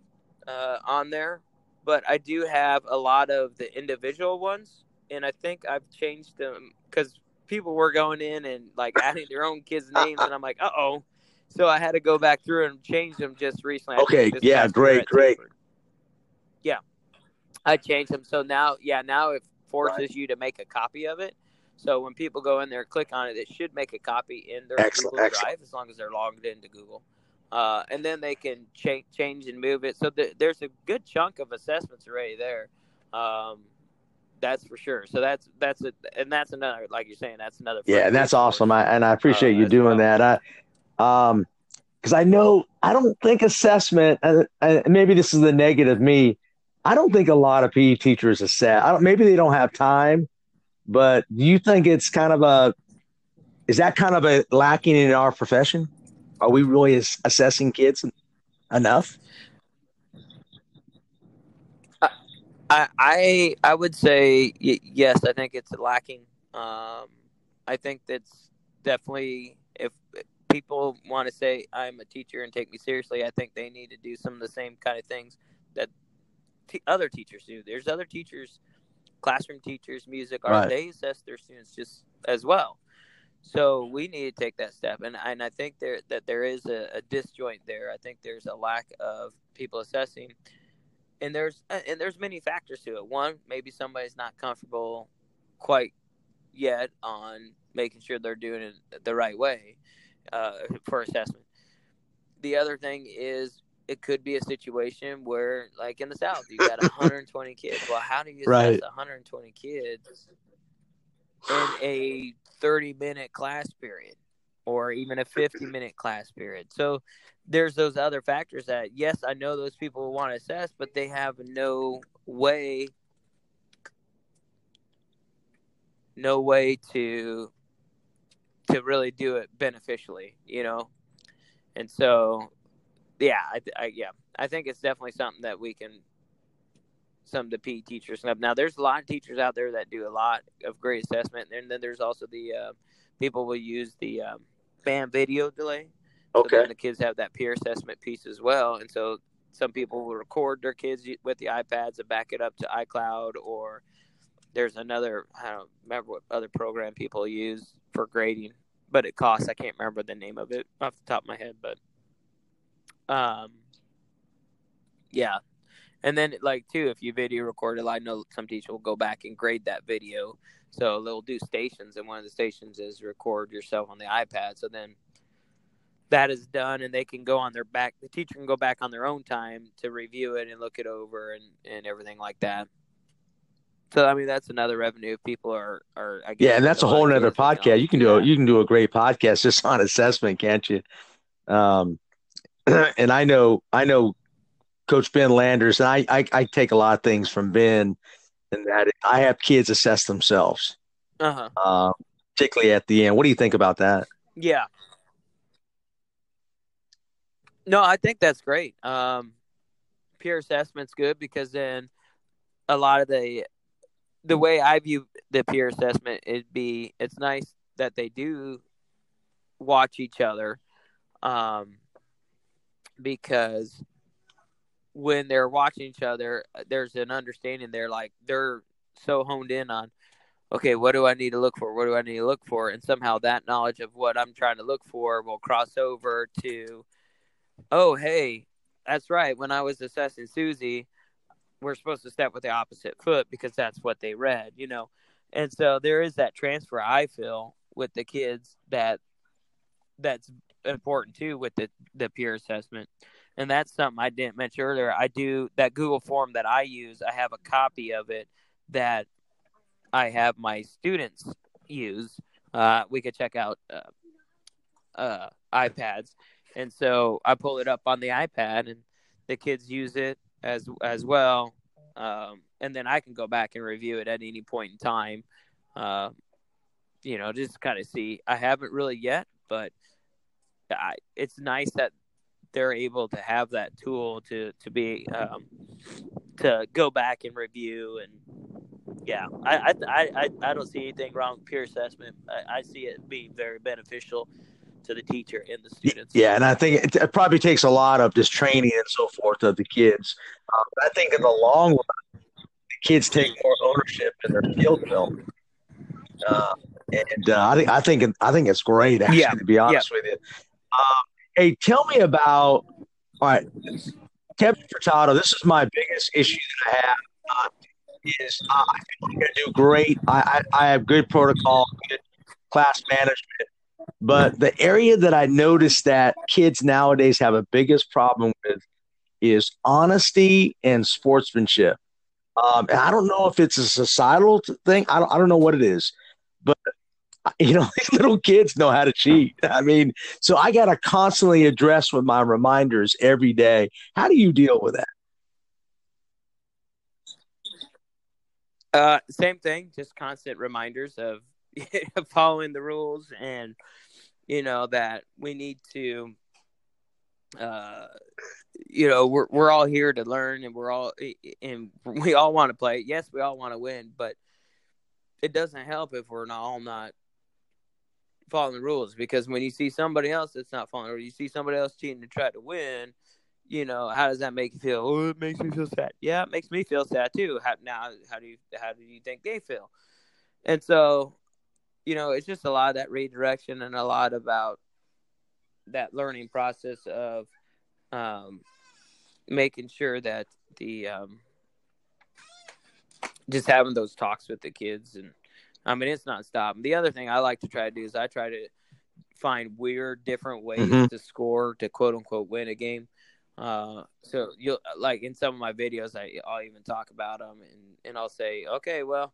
uh, on there, but I do have a lot of the individual ones, and I think I've changed them because people were going in and like adding their own kids' names, and I'm like, uh oh. So I had to go back through and change them just recently. Okay, yeah, great, great. Yeah, I changed them. So now, yeah, now it forces right. you to make a copy of it. So when people go in there, click on it, it should make a copy in their excellent, Google excellent. Drive as long as they're logged into Google uh, and then they can change change and move it. So th- there's a good chunk of assessments already there. Um, that's for sure. So that's that's it, and that's another like you're saying that's another. Yeah, and that's awesome. I, and I appreciate uh, you doing well. that. I um because I know I don't think assessment. Uh, uh, maybe this is the negative me. I don't think a lot of PE teachers assess. I don't. Maybe they don't have time, but do you think it's kind of a? Is that kind of a lacking in our profession? Are we really assessing kids enough? I I I would say yes. I think it's lacking. Um, I think that's definitely if people want to say I'm a teacher and take me seriously, I think they need to do some of the same kind of things that t- other teachers do. There's other teachers, classroom teachers, music, art. Right. They assess their students just as well. So we need to take that step, and and I think there that there is a, a disjoint there. I think there's a lack of people assessing, and there's uh, and there's many factors to it. One, maybe somebody's not comfortable quite yet on making sure they're doing it the right way uh, for assessment. The other thing is it could be a situation where, like in the South, you got 120 kids. Well, how do you assess right. 120 kids in a 30 minute class period or even a 50 minute class period. So there's those other factors that yes, I know those people want to assess, but they have no way no way to to really do it beneficially, you know. And so yeah, I, I yeah, I think it's definitely something that we can some of the PE teachers stuff. Now, there's a lot of teachers out there that do a lot of great assessment, and then there's also the uh, people will use the um, BaM Video Delay. Okay. So the kids have that peer assessment piece as well, and so some people will record their kids with the iPads and back it up to iCloud, or there's another I don't remember what other program people use for grading, but it costs. I can't remember the name of it off the top of my head, but um, yeah, and then, like, too, if you video record it, I know some teachers will go back and grade that video. So they'll do stations, and one of the stations is record yourself on the iPad. So then that is done and they can go on their back the teacher can go back on their own time to review it and look it over and, and everything like that so i mean that's another revenue if people are are I guess, yeah and that's a whole nother podcast you can do yeah. a, you can do a great podcast just on assessment can't you um and i know i know coach ben landers and i i, I take a lot of things from ben and that i have kids assess themselves uh-huh. uh, particularly at the end. What do you think about that? Yeah. No, I think that's great. Um, peer assessment's good because then a lot of the the way I view the peer assessment it'd be it's nice that they do watch each other, um, because when they're watching each other, uh, there's an understanding there. Like they're so honed in on, okay, what do I need to look for? What do I need to look for? And somehow that knowledge of what I'm trying to look for will cross over to oh, hey, that's right. When I was assessing Susie, we're supposed to step with the opposite foot because that's what they read, you know. And so there is that transfer I feel with the kids that that's important too with the the peer assessment. And that's something I didn't mention earlier. I do that Google form that I use. I have a copy of it that I have my students use. Uh, we could check out uh, uh, iPads and so I pull it up on the iPad, and the kids use it as as well. Um, and then I can go back and review it at any point in time. Uh, you know, just kind of see. I haven't really yet, but I, it's nice that they're able to have that tool to to be um, to go back and review and yeah I, I i i don't see anything wrong with peer assessment I, I see it being very beneficial to the teacher and the students. Yeah, and I think it, it probably takes a lot of just training and so forth of the kids. Um, I think in the long run, the kids take more ownership in their skill development. Uh, and uh, I think I think I think it's great. Actually, Yeah. to be honest with you. Um, hey, tell me about. All right, Kevin Furtado. This is my biggest issue that I have. Uh, is uh, I think I'm going to do great. I, I I have good protocol, good class management. But the area that I noticed that kids nowadays have a biggest problem with is honesty and sportsmanship. Um, and I don't know if it's a societal thing. I don't, I don't know what it is, but you know, little kids know how to cheat. I mean, so I got to constantly address with my reminders every day. How do you deal with that? Uh, same thing, just constant reminders of following the rules and you know that we need to uh you know we're we're all here to learn and we're all and we all want to play yes we all want to win but it doesn't help if we're not all not following the rules because when you see somebody else that's not following or you see somebody else cheating to try to win you know how does that make you feel? Oh it makes me feel sad. Yeah it makes me feel sad too. How, now how do you how do you think they feel? And so you know, it's just a lot of that redirection and a lot about that learning process of um, making sure that the um, just having those talks with the kids and I mean it's not stopping. The other thing I like to try to do is I try to find weird different ways Mhm. to score to quote unquote win a game. Uh, so you'll like in some of my videos I I'll even talk about them and and I'll say okay well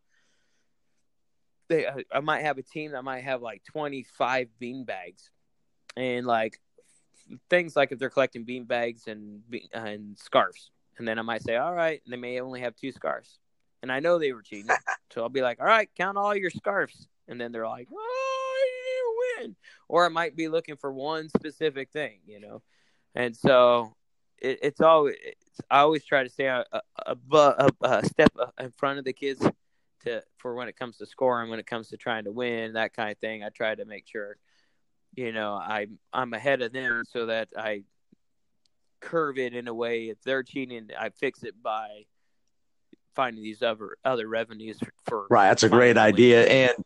they I- I might have a team that might have like 25 bean bags and like things like if they're collecting bean bags and and scarves and then I might say all right they may only have two scarves and I know they were cheating so I'll be like all right count all your scarves and then they're like oh you win or I might be looking for one specific thing you know and so it, it's always it's, I always try to stay a, a, a, a, a step in front of the kids to for when it comes to scoring, when it comes to trying to win, that kind of thing. I try to make sure, you know, I I'm ahead of them so that I curve it in a way. If they're cheating, I fix it by finding these other other revenues for, Right, that's a great idea. And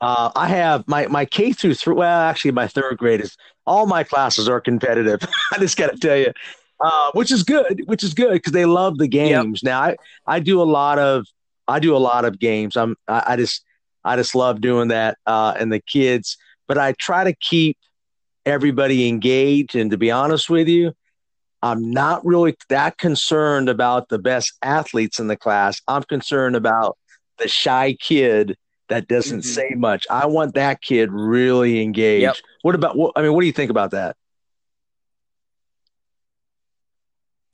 uh, I have my my K through three. Well, actually, my third grade is all my classes are competitive. I just got to tell you, uh, which is good, which is good because they love the games. Now, I I do a lot of I do a lot of games. I'm I, I just I just love doing that uh, and the kids. But I try to keep everybody engaged. And to be honest with you, I'm not really that concerned about the best athletes in the class. I'm concerned about the shy kid that doesn't mm-hmm. say much. I want that kid really engaged. Yep. What about what I mean, what do you think about that?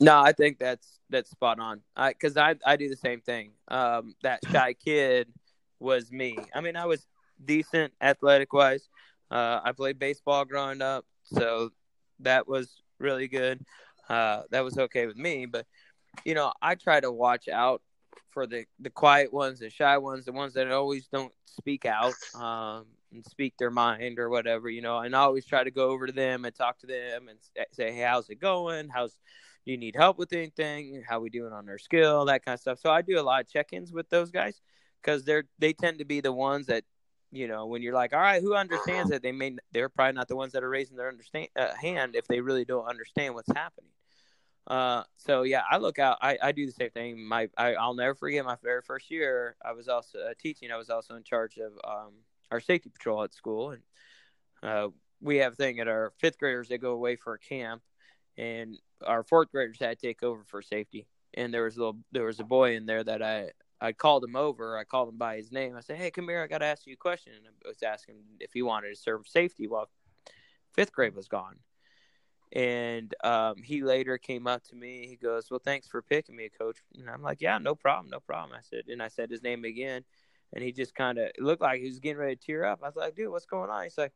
No, I think that's that's spot on. I cuz I I do the same thing. Um that shy kid was me. I mean, I was decent athletic wise. Uh I played baseball growing up, so that was really good. Uh that was okay with me, but you know, I try to watch out for the the quiet ones, the shy ones, the ones that always don't speak out um, and speak their mind or whatever, you know. And I always try to go over to them and talk to them and say, "Hey, how's it going? How's you need help with anything? How we doing on their skill? That kind of stuff." So I do a lot of check-ins with those guys because they're they tend to be the ones that you know when you're like, "All right, who understands it?" They may they're probably not the ones that are raising their understand uh, hand if they really don't understand what's happening. Uh, so yeah, I look out. I, I do the same thing. My I, will never forget my very first year. I was also uh, teaching. I was also in charge of um, our safety patrol at school, and uh, we have a thing at our fifth graders. They go away for a camp, and our fourth graders had to take over for safety. And there was a little, there was a boy in there that I I called him over. I called him by his name. I said, "Hey, come here. I got to ask you a question." And I was asking if he wanted to serve safety while fifth grade was gone. And um, he later came up to me. He goes, "Well, thanks for picking me, coach." And I'm like, "Yeah, no problem, no problem." I said, and I said his name again, and he just kind of looked like he was getting ready to tear up. I was like, "Dude, what's going on?" He's like,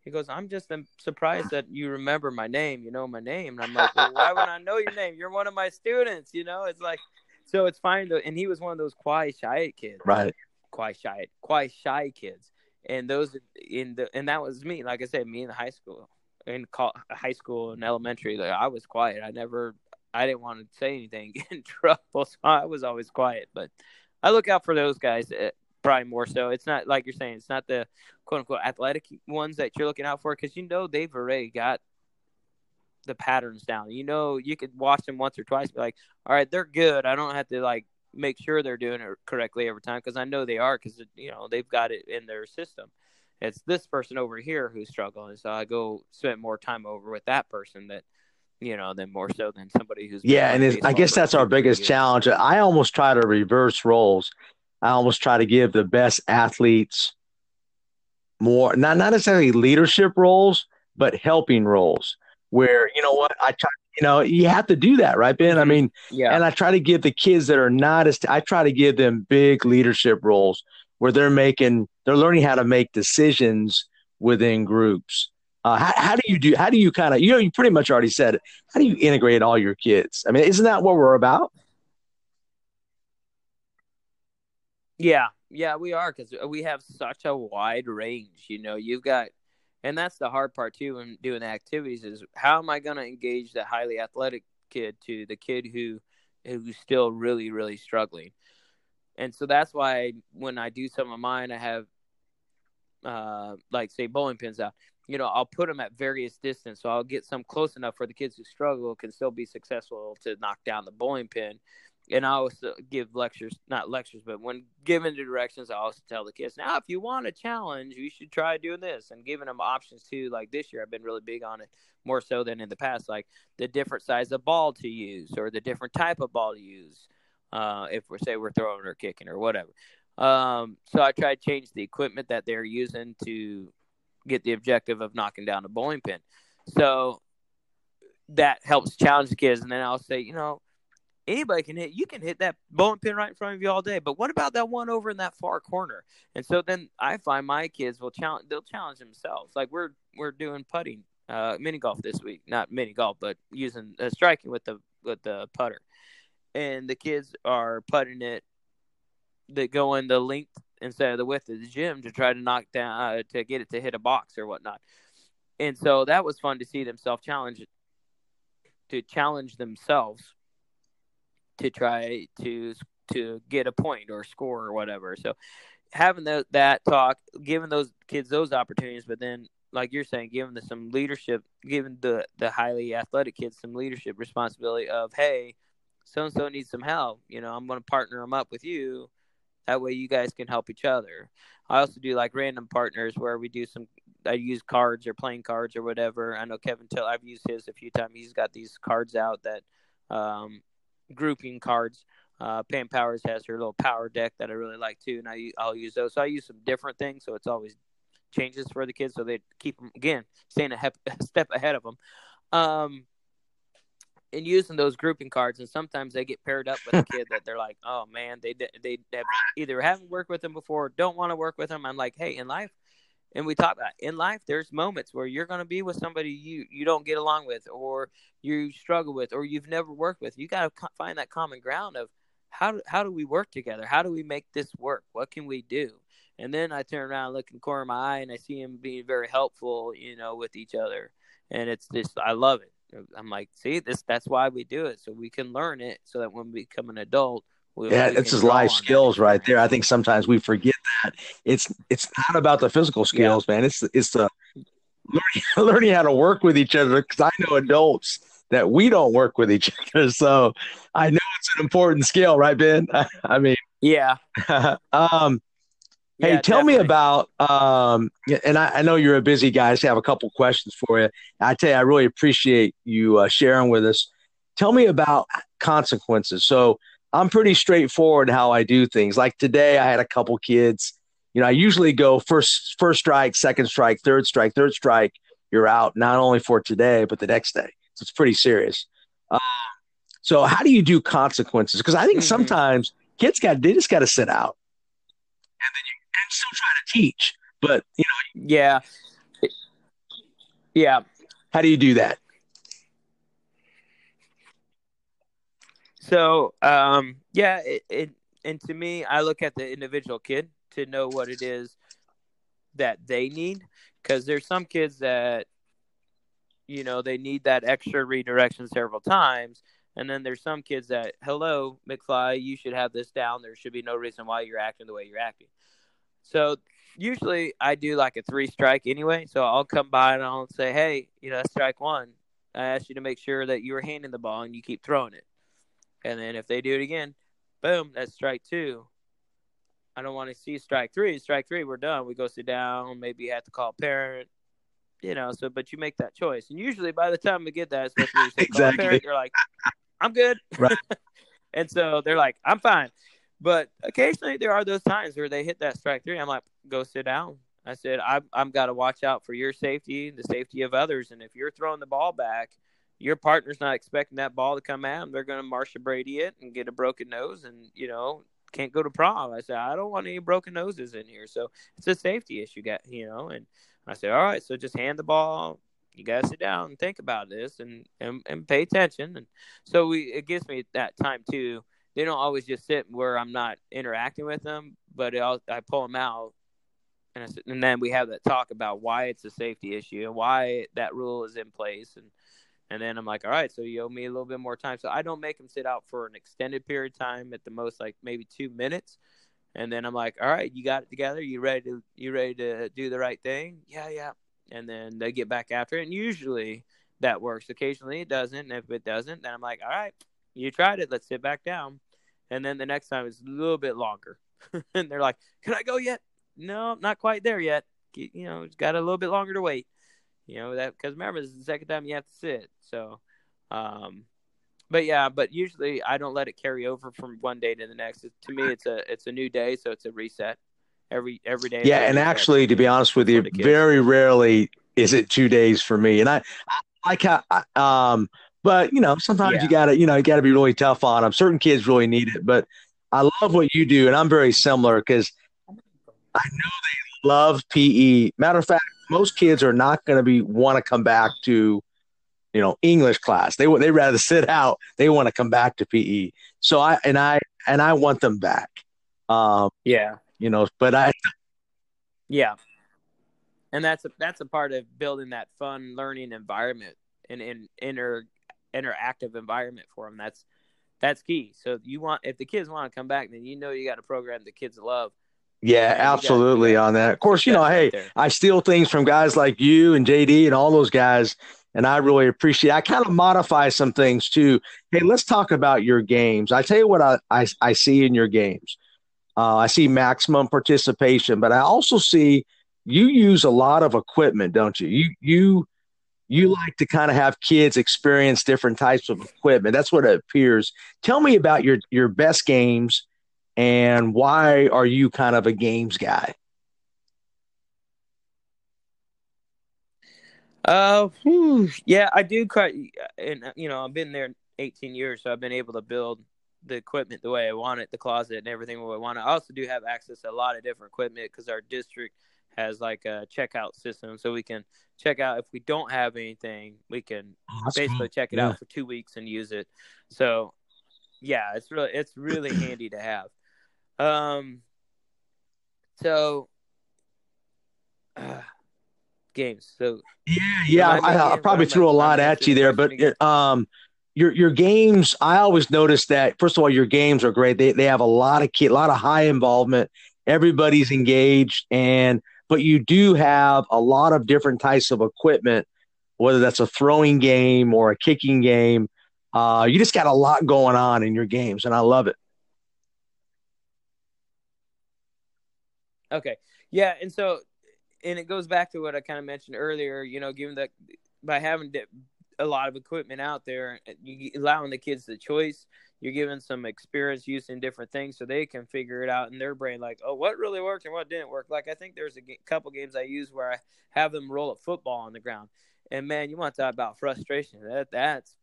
"He goes, I'm just surprised that you remember my name. You know my name." And I'm like, "Well, why would I know your name? You're one of my students. You know." It's like, so it's fine. To, and he was one of those quiet, shy kids, right? Quiet, shy, quiet, shy kids. And those in the and that was me. Like I said, me in high school in high school and elementary, like I was quiet. I never, I didn't want to say anything, get in trouble, so I was always quiet. But I look out for those guys, uh, probably more so. It's not like you're saying; it's not the quote unquote athletic ones that you're looking out for because you know they've already got the patterns down. You know, you could watch them once or twice, be like, all right, they're good. I don't have to like make sure they're doing it correctly every time because I know they are because you know they've got it in their system it's this person over here who's struggling. So I go spend more time over with that person that, you know, than more so than somebody who's yeah. And I guess that's our biggest challenge. I almost try to reverse roles. I almost try to give the best athletes more, not not necessarily leadership roles, but helping roles. Where you know what I try, you know, you have to do that, right, Ben? I mm-hmm. mean, yeah. And I try to give the kids that are not as I try to give them big leadership roles where they're making they're learning how to make decisions within groups. Uh, how, how, do you do? How do you kind of you know you pretty much already said it. How do you integrate all your kids? I mean, isn't that what we're about? Yeah, yeah, we are because we have such a wide range. You know, you've got, and that's the hard part too when doing the activities is how am I going to engage the highly athletic kid to the kid who who's still really really struggling and so that's why when I do some of mine, I have uh, like say bowling pins out. You know, I'll put them at various distance, so I'll get some close enough for the kids who struggle can still be successful to knock down the bowling pin. And I also give lectures, not lectures, but when given the directions, I also tell the kids, now if you want a challenge, you should try doing this, and giving them options too. Like this year, I've been really big on it, more so than in the past, like the different size of ball to use or the different type of ball to use uh, if we're say we're throwing or kicking or whatever. Um, so I try to change the equipment that they're using to get the objective of knocking down a bowling pin. So that helps challenge the kids. And then I'll say, you know, anybody can hit. You can hit that bowling pin right in front of you all day. But what about that one over in that far corner? And so then I find my kids will challenge. They'll challenge themselves. Like we're we're doing putting, uh, mini golf this week. Not mini golf, but using uh, striking with the with the putter and the kids are putting it that go in the length instead of the width of the gym to try to knock down uh, to get it to hit a box or whatnot. And so that was fun to see them self challenge to challenge themselves to try to to get a point or score or whatever. So having the, that talk, giving those kids those opportunities, but then like you're saying, giving them some leadership, giving the the highly athletic kids some leadership responsibility of hey, so and so needs some help. You know, I'm going to partner them up with you. That way, you guys can help each other. I also do like random partners where we do some I use cards or playing cards or whatever. I know Kevin Tilley. I've used his a few times. He's got these cards out that um, grouping cards. Uh, Pam Powers has her little power deck that I really like too, and I I'll use those. So I use some different things, so it's always changes for the kids, so they keep them again staying a, a step ahead of them. Um, and using those grouping cards, and sometimes they get paired up with a kid that they're like, oh man, they they have either haven't worked with them before, don't want to work with them. I'm like, hey, in life, and we talk about in life, there's moments where you're going to be with somebody you you don't get along with, or you struggle with, or you've never worked with. You got to co- find that common ground of how do, how do we work together? How do we make this work? What can we do? And then I turn around, look in the corner of my eye, and I see him being very helpful, you know, with each other. And it's just I love it. I'm like, see, this that's why we do it, so we can learn it, so that when we become an adult, we, yeah, it's his life skills that. right there. I think sometimes we forget that it's it's not about the physical skills, yeah. man. It's it's the learning, learning how to work with each other. Because I know adults that we don't work with each other, so I know it's an important skill, right, Ben? I mean, yeah. um, Hey, tell definitely. me about um, and I, I, know you're a busy guy. So I have a couple questions for you. I tell you, I really appreciate you uh, sharing with us. Tell me about consequences. So I'm pretty straightforward how I do things. Like today, I had a couple kids. You know, I usually go first first strike, second strike, third strike, third strike. You're out not only for today but the next day. So it's pretty serious. Uh, so how do you do consequences? Because I think mm-hmm. sometimes kids got they just got to sit out, and then you and still try to teach. But you know, yeah, yeah. How do you do that? So, um, yeah, it, it, and to me, I look at the individual kid to know what it is that they need, because there's some kids that, you know, they need that extra redirection several times, and then there's some kids that, hello, McFly, you should have this down. There should be no reason why you're acting the way you're acting. So usually I do like a three strike anyway. So I'll come by and I'll say, hey, you know, that's strike one. I asked you to make sure that you were handing the ball and you keep throwing it. And then if they do it again, boom, that's strike two. I don't want to see strike three. Strike three, we're done. We go sit down. Maybe you have to call a parent. You know, so but you make that choice, and usually by the time we get that, especially say exactly. parent, you're like, "I'm good," right? and so they're like, "I'm fine." But occasionally there are those times where they hit that strike three. I'm like, go sit down. I said, I'm, I'm got to watch out for your safety, the safety of others. And if you're throwing the ball back, your partner's not expecting that ball to come at them. They're going to Marcia Brady it and get a broken nose and, you know, can't go to prom. I said, I don't want any broken noses in here. So it's a safety issue, got you know. And I said, all right, so just hand the ball. You got to sit down and think about this and, and, and pay attention. And so we, it gives me that time too they don't always just sit where I'm not interacting with them, but I'll, I pull them out, and, I, and then we have that talk about why it's a safety issue and why that rule is in place, and and then I'm like, all right, so you owe me a little bit more time. So I don't make them sit out for an extended period of time, at the most like maybe two minutes, and then I'm like, all right, you got it together, you ready to you ready to do the right thing? Yeah, yeah, and then they get back after it, and usually that works. Occasionally it doesn't, and if it doesn't, then I'm like, all right, you tried it. Let's sit back down. And then the next time is a little bit longer. and they're like, can I go yet? No, not quite there yet. You know, it's got a little bit longer to wait. You know that because remember this is the second time you have to sit. So, um, but yeah, but usually I don't let it carry over from one day to the next. It, to me, it's a it's a new day, so it's a reset every every day. Yeah, and actually, to be honest with you, very rarely is it two days for me. And I, I like how um but you know, sometimes yeah. you gotta, you know, you gotta be really tough on them. Certain kids really need it, but I love what you do, and I'm very similar because I know they love PE. Matter of fact, most kids are not going to be want to come back to, you know, English class. They they rather sit out. They want to come back to PE. So I and I and I want them back. Um, yeah, you know, but I. Yeah, and that's a that's a part of building that fun learning environment and in inner interactive environment for them. That's that's key. So you want if the kids want to come back, then you know you got a program the kids love. Yeah, absolutely on that. Of course, you know, hey, right I steal things from guys like you and JD and all those guys, and I really appreciate. I kind of modify some things too. Hey, let's talk about your games. I tell you what I I, I see in your games. Uh, I see maximum participation, but I also see you use a lot of equipment, don't you? You you you like to kind of have kids experience different types of equipment. That's what it appears. Tell me about your your best games and why are you kind of a games guy? Uh, whew, yeah, I do quite, and you know, I've been there 18 years, so I've been able to build the equipment the way I want it, the closet and everything the way I want it. I also do have access to a lot of different equipment because our district has like a checkout system, so we can check out if we don't have anything, we can oh, basically cool. check it yeah. out for two weeks and use it. So, yeah, it's really it's really handy to have. Um, so. Uh, games. So yeah, yeah, I, I, probably threw a lot at you there, but um, your your games. I always notice that first of all, your games are great. They they have a lot of key, a lot of high involvement. Everybody's engaged, and but you do have a lot of different types of equipment, whether that's a throwing game or a kicking game. Uh, you just got a lot going on in your games, and I love it. Okay. Yeah, and so and it goes back to what I kind of mentioned earlier. You know, given that by having a lot of equipment out there, eh, you allowing the kids the choice. You're giving some experience using different things so they can figure it out in their brain, like, oh, what really worked and what didn't work. Like I think there's a g- couple games I use where I have them roll a football on the ground, and man, you want to talk about frustration. That that's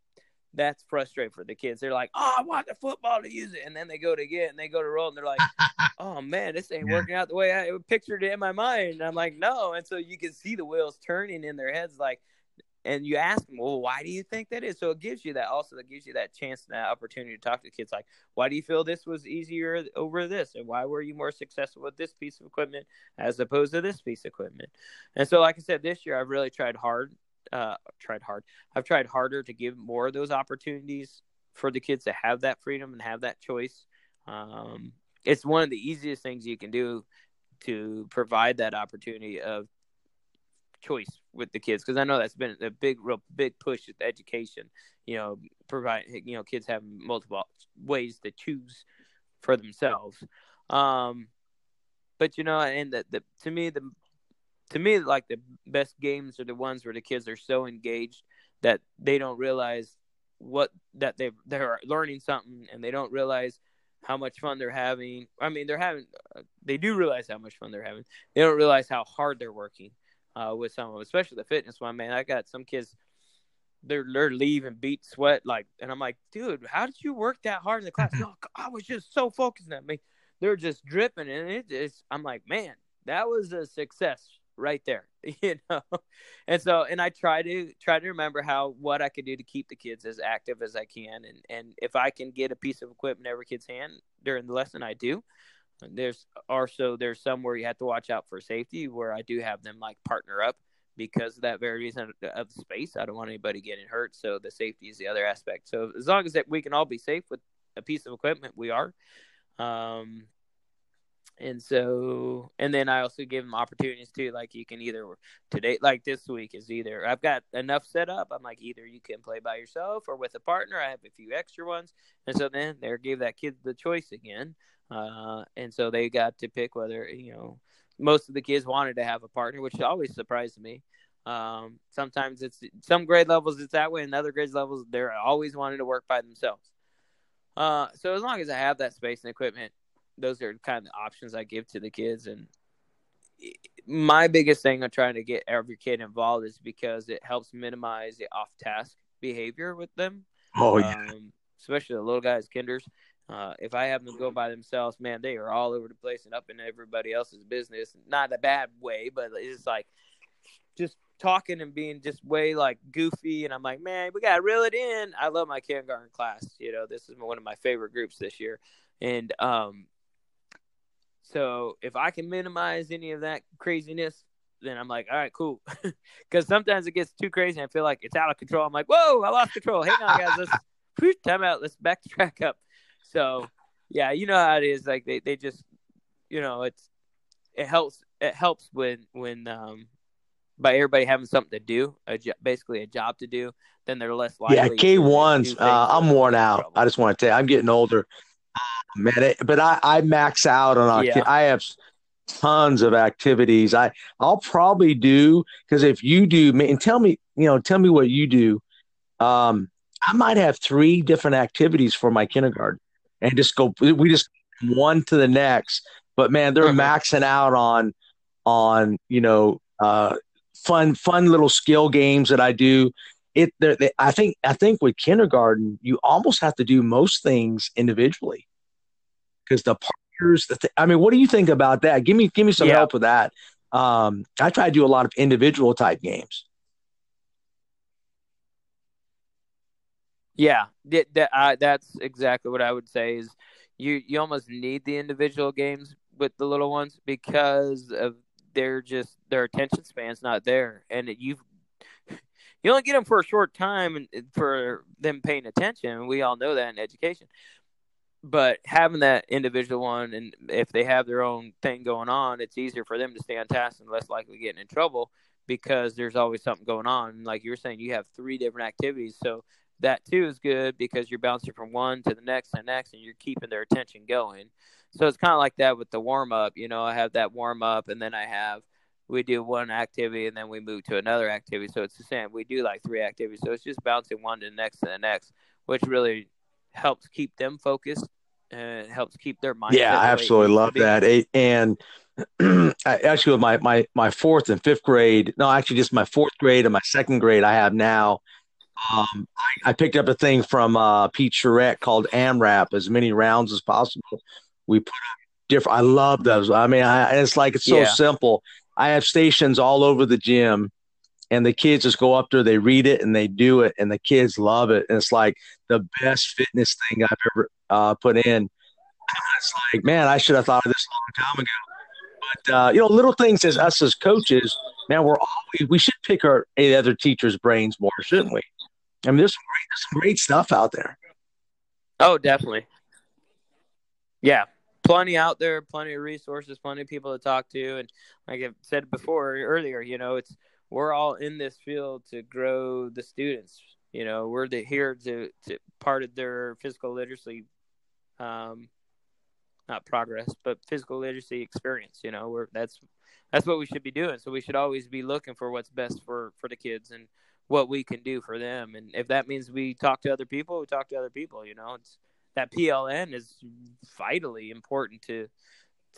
that's frustrating for the kids. They're like, "Oh, I want the football to use it," and then they go to get and they go to roll, and they're like, "Oh man, this ain't yeah. working out the way I pictured it in my mind." And I'm like, "No," and so you can see the wheels turning in their heads, like, and you ask them, "Well, why do you think that is?" So it gives you that also that gives you that chance and that opportunity to talk to kids, like, "Why do you feel this was easier over this, and why were you more successful with this piece of equipment as opposed to this piece of equipment?" And so, like I said, this year I've really tried hard uh, tried hard. I've tried harder to give more of those opportunities for the kids to have that freedom and have that choice. Um, it's one of the easiest things you can do to provide that opportunity of choice with the kids because I know that's been a big, real big push with education. You know, provide you know kids have multiple ways to choose for themselves. Um, but you know, and the, the to me the to me, like the best games are the ones where the kids are so engaged that they don't realize what that they they're learning something and they don't realize how much fun they're having. I mean, they're having they do realize how much fun they're having. They don't realize how hard they're working uh, with some of them, especially the fitness one. Man, I got some kids. They're they're leaving beat sweat like, and I'm like, dude, how did you work that hard in the class? no, I was just so focused on me. They're just dripping, and it is. I'm like, man, that was a success right there you know? And so and i try to try to remember how what i could do to keep the kids as active as i can. And and if i can get a piece of equipment in every kid's hand during the lesson i do. There's also there's some where you have to watch out for safety where i do have them like partner up because of that very reason of the space. I don't want anybody getting hurt. So the safety is the other aspect. So as long as that we can all be safe with a piece of equipment we are. Um, and so and then i also give them opportunities too like you can either today like this week is either i've got enough set up i'm like either you can play by yourself or with a partner i have a few extra ones. And so then they give that kid the choice again uh, and so they got to pick whether you know most of the kids wanted to have a partner which always surprised me. Um, sometimes it's some grade levels it's that way and other grade levels they're always wanting to work by themselves. Uh, so as long as i have that space and equipment those are kind of the options I give to the kids. And my biggest thing on trying to get every kid involved is because it helps minimize the off task behavior with them. Oh, yeah. Um, especially the little guys, kinders. Uh, if I have them go by themselves, man, they are all over the place and up in everybody else's business. Not a bad way, but it's like just talking and being just way like goofy. And I'm like, man, we got to reel it in. I love my kindergarten class. You know, this is one of my favorite groups this year. And um, so if I can minimize any of that craziness, then I'm like, all right, cool. Because sometimes it gets too crazy. And I feel like it's out of control. I'm like, whoa, I lost control. Hang on, guys. Let's whew, time out. Let's back the track up. So yeah, you know how it is. Like they, they just, you know, it's it helps. It helps when when um by everybody having something to do, a jo- basically a job to do, then they're less likely. Yeah, K ones. Uh, I'm worn out. I just want to tell you, I'm getting older man. It, but I, I max out on our. Yeah. I have tons of activities. I I'll probably do because if you do, and tell me, you know, tell me what you do. Um, I might have three different activities for my kindergarten, and just go. We just one to the next. But man, they're mm-hmm. maxing out on on you know uh, fun fun little skill games that I do. It they, I think I think with kindergarten you almost have to do most things individually because the partners. The th- I mean, what do you think about that? Give me give me some yeah. help with that. Um, I try to do a lot of individual type games. Yeah, that, that that's exactly what I would say. Is you you almost need the individual games with the little ones because of they're just their attention span's not there, and you you only get them for a short time and for them paying attention. We all know that in education, but having that individual one, and if they have their own thing going on, it's easier for them to stay on task and less likely getting in trouble because there's always something going on. Like you were saying, you have three different activities, so that too is good because you're bouncing from one to the next and next, and you're keeping their attention going. So it's kind of like that with the warm up. You know, I have that warm up, and then I have we do one activity, and then we move to another activity. So it's the same. We do like three activities, so it's just bouncing one to the next to the next, which really helps keep them focused and helps keep their mind. Yeah, I absolutely love that. And actually, with my my my fourth and fifth grade, no, actually, just my fourth grade and my second grade, I have now. Um, I, I, picked up a thing from uh, Pete Charette called AMRAP, as many rounds as possible. We put up different. I love those. I mean, I, it's like it's so yeah. simple. I have stations all over the gym, and the kids just go up there, they read it, and they do it, and the kids love it. And it's like the best fitness thing I've ever uh, put in. It's like, man, I should have thought of this a long time ago. But uh, you know, little things as us as coaches, man, we're always we should pick our other teachers' brains more, shouldn't we? I mean, there's some great, there's some great stuff out there. Oh, definitely. Yeah, plenty out there, plenty of resources, plenty of people to talk to, and like I've said before earlier, you know, it's we're all in this field to grow the students. You know, we're the, here to to part of their physical literacy, um, not progress, but physical literacy experience. You know, we're that's that's what we should be doing. So we should always be looking for what's best for for the kids and what we can do for them. And if that means we talk to other people, we talk to other people. You know, it's that PLN is vitally important to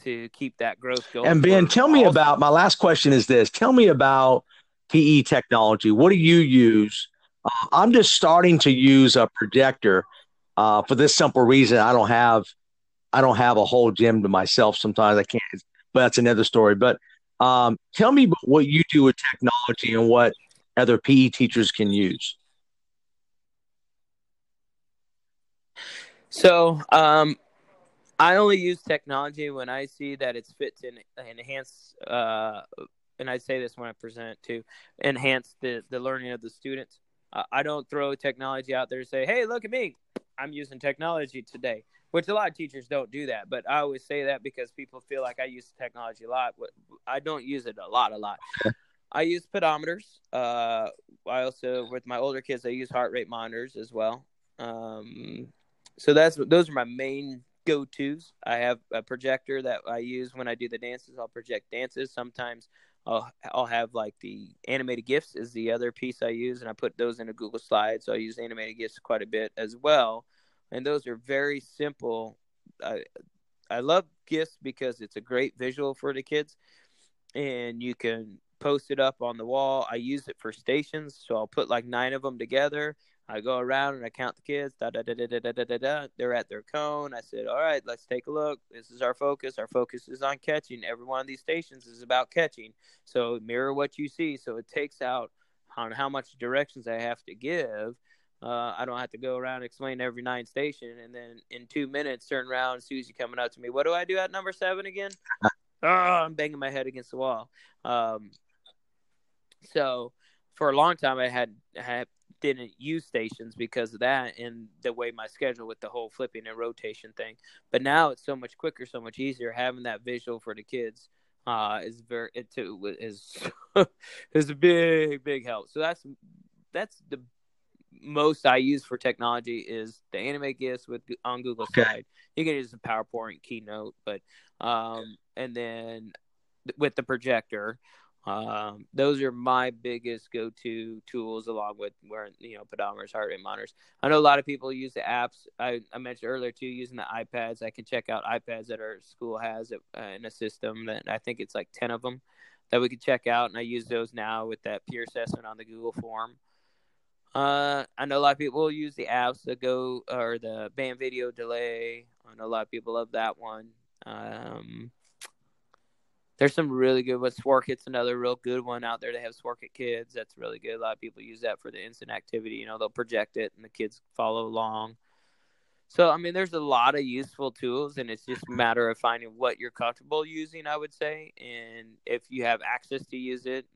to keep that growth going. And Ben, tell me about my last question is this: Tell me about PE technology. What do you use? Uh, I'm just starting to use a projector uh, for this simple reason. I don't have I don't have a whole gym to myself. Sometimes I can't, but that's another story. But um, tell me about what you do with technology and what other PE teachers can use? So, um, I only use technology when I see that it's fit to enhance, uh, and I say this when I present to enhance the, the learning of the students. Uh, I don't throw technology out there and say, hey, look at me. I'm using technology today, which a lot of teachers don't do that. But I always say that because people feel like I use technology a lot. I don't use it a lot, a lot. I use pedometers. Uh, I also, with my older kids, I use heart rate monitors as well. Um, so that's those are my main go tos. I have a projector that I use when I do the dances. I'll project dances. Sometimes I'll I'll have like the animated gifs is the other piece I use, and I put those in a Google Slide. So I use animated gifs quite a bit as well. And those are very simple. I I love gifs because it's a great visual for the kids, and you can post it up on the wall. I use it for stations, so I'll put like nine of them together. I go around and I count the kids. Da, da, da, da, da, da, da, da. They're at their cone. I said, "All right, let's take a look. This is our focus. Our focus is on catching. Every one of these stations is about catching. So mirror what you see. So it takes out on how much directions I have to give. Uh, I don't have to go around and explain every nine station, and then in two minutes turn around. Susie coming up to me. What do I do at number seven again? oh, I'm banging my head against the wall. Um, so for a long time, I had, had didn't use stations because of that and the way my schedule with the whole flipping and rotation thing. But now it's so much quicker, so much easier. Having that visual for the kids uh, is very it too, is is a big big help. So that's that's the most I use for technology is the anime gifts with on Google okay. Slide. You can use a PowerPoint, Keynote, but um, and then with the projector. Um, those are my biggest go-to tools, along with wearing you know pedometers, heart rate monitors. I know a lot of people use the apps. I, I mentioned earlier too, using the iPads. I can check out iPads that our school has uh, in a system that I think it's like ten of them that we could check out, and I use those now with that peer assessment on the Google form. Uh, I know a lot of people use the apps that go or the BaM Video Delay. I know a lot of people love that one. Um, there's some really good ones. Sworkit's another real good one out there. They have Sworkit Kids. That's really good. A lot of people use that for the instant activity. You know, they'll project it and the kids follow along. So, I mean, there's a lot of useful tools, and it's just a matter of finding what you're comfortable using, I would say. And if you have access to use it,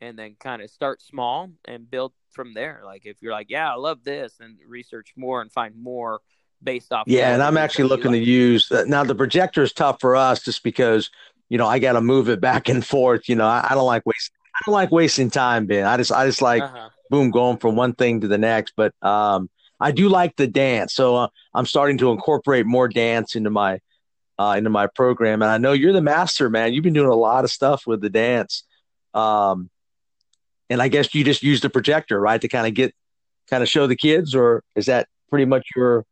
and then kind of start small and build from there. Like, if you're like, yeah, I love this, and research more and find more based off. Yeah, and I'm actually looking like. to use uh, now. The projector is tough for us just because you know, I got to move it back and forth. You know, I, I, don't like wasting. I don't like wasting time, Ben. I just, I just like uh-huh. boom, going from one thing to the next. But um, I do like the dance, so uh, I'm starting to incorporate more dance into my, uh, into my program. And I know you're the master, man. You've been doing a lot of stuff with the dance. Um, and I guess you just use the projector, right, to kind of get, kind of show the kids, or is that pretty much your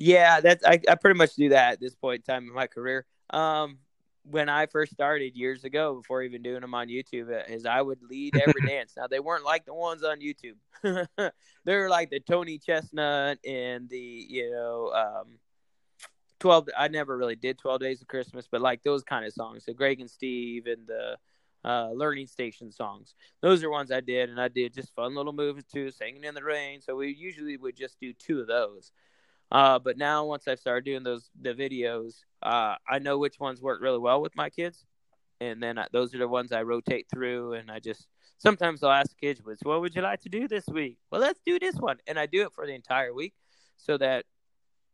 Yeah, that's I, I pretty much do that at this point in time in my career. Um, when I first started years ago, before even doing them on YouTube, uh, is I would lead every dance. Now they weren't like the ones on YouTube. They're like the Tony Chestnut and the you know um, twelve. I never really did Twelve Days of Christmas, but like those kind of songs, the Greg and Steve and the uh, Learning Station songs. Those are ones I did, and I did just fun little moves too, singing in the rain. So we usually would just do two of those. Uh, but now once I started doing those the videos, uh, I know which ones work really well with my kids, and then I, those are the ones I rotate through. And I just sometimes I'll ask the kids, "What would you like to do this week?" Well, let's do this one, and I do it for the entire week, so that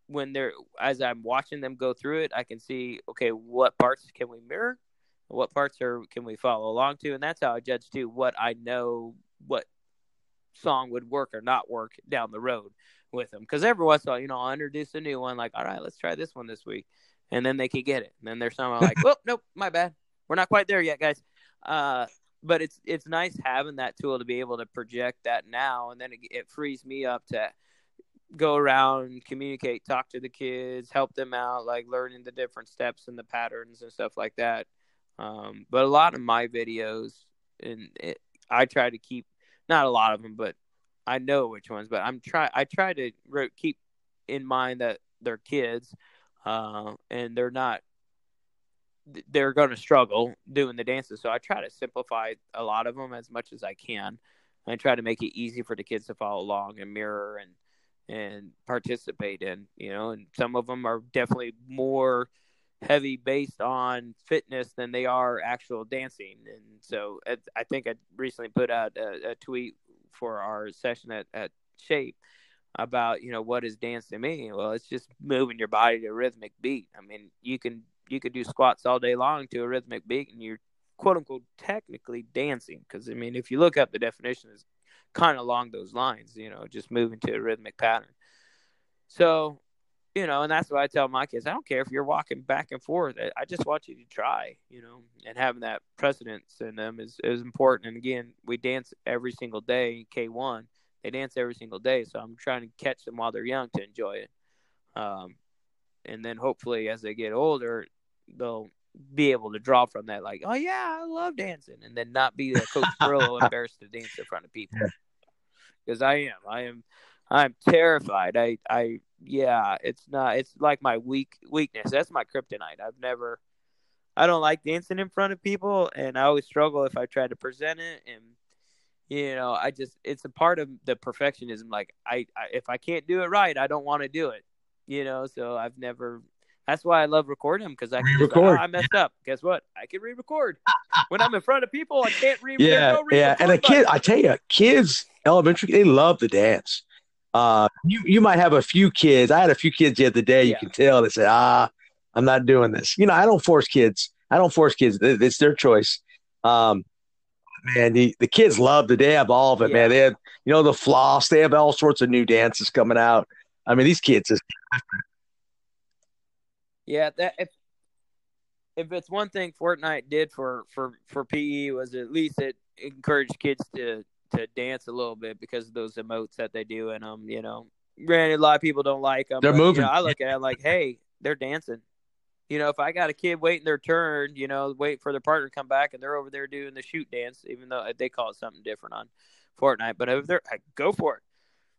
when they're as I'm watching them go through it, I can see okay, what parts can we mirror, what parts are can we follow along to, and that's how I judge too what I know what song would work or not work down the road with them because every once in a while, you know, I'll introduce a new one, like, all right, let's try this one this week, and then they can get it. And then there's some like, oh, nope, my bad, we're not quite there yet, guys. Uh, but it's it's nice having that tool to be able to project that now, and then it, it frees me up to go around, communicate, talk to the kids, help them out, like learning the different steps and the patterns and stuff like that. Um, but a lot of my videos, and it, I try to keep not a lot of them, but I know which ones, but I'm try I try to keep in mind that they're kids, uh, and they're not they're going to struggle doing the dances. So I try to simplify a lot of them as much as I can. I try to make it easy for the kids to follow along and mirror and and participate in. You know, and some of them are definitely more heavy based on fitness than they are actual dancing. And so I think I recently put out a, a tweet for our session at, at SHAPE about you know what is dance to me. Well, it's just moving your body to a rhythmic beat. I mean, you can you could do squats all day long to a rhythmic beat, and you're quote unquote technically dancing. Because I mean, if you look up the definition, is kind of along those lines. You know, just moving to a rhythmic pattern. So, you know, and that's what I tell my kids. I don't care if you're walking back and forth. I just want you to try. You know, and having that precedence in them is is important. And again, we dance every single day. in K one they dance every single day. So I'm trying to catch them while they're young to enjoy it. Um, and then hopefully as they get older, they'll be able to draw from that, like, oh yeah, I love dancing, and then not be a Coach Pirillo embarrassed to dance in front of people. Because I am, I am, I'm terrified. I, I, yeah, it's not. It's like my weak weakness. That's my kryptonite. I've never. I don't like dancing in front of people, and I always struggle if I try to present it and you know i just it's a part of the perfectionism like I, I if i can't do it right i don't want to do it you know so i've never that's why i love recording because i can just, oh, i messed up guess what i can re-record when i'm in front of people i can't re yeah no yeah and a kid i tell you kids elementary they love to dance uh you you might have a few kids i had a few kids the other day you can tell they said, ah i'm not doing this you know i don't force kids i don't force kids it's their choice um man, the, the kids love it. They have all of it, yeah. man. They have, you know, the floss. They have all sorts of new dances coming out. I mean, these kids is Yeah, that if if it's one thing Fortnite did for for for PE was at least it encouraged kids to to dance a little bit because of those emotes that they do in them. You know, granted, a lot of people don't like them. They're but, moving. You know, I look at it like, hey, they're dancing. You know, if I got a kid waiting their turn, you know, waiting for their partner to come back, and they're over there doing the shoot dance, even though they call it something different on Fortnite. But if they're hey, go for it.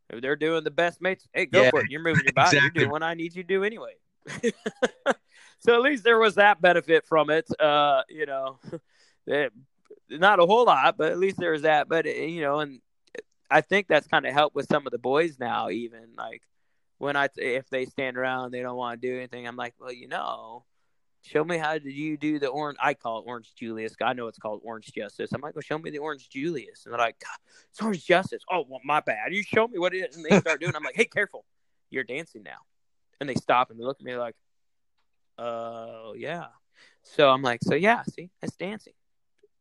If they're doing the best mates, hey, go Yeah, for it. You're moving your body. exactly. You're doing what I need you to do anyway. so at least there was that benefit from it. Uh, you know, not a whole lot, but at least there was that. But eh, you know, and I think that's kind of helped with some of the boys now. Even like when I, if they stand around they don't want to do anything, I'm like, well, you know, show me how did you do the orange? I call it orange Julius. I know it's called orange justice. I'm like, well, show me the orange Julius, and they're like, it's orange justice. Oh, well, my bad. You show me what it is, and they start doing. I'm like, hey, careful, you're dancing now, and they stop and they look at me like, oh yeah. So I'm like, so yeah, see, that's dancing.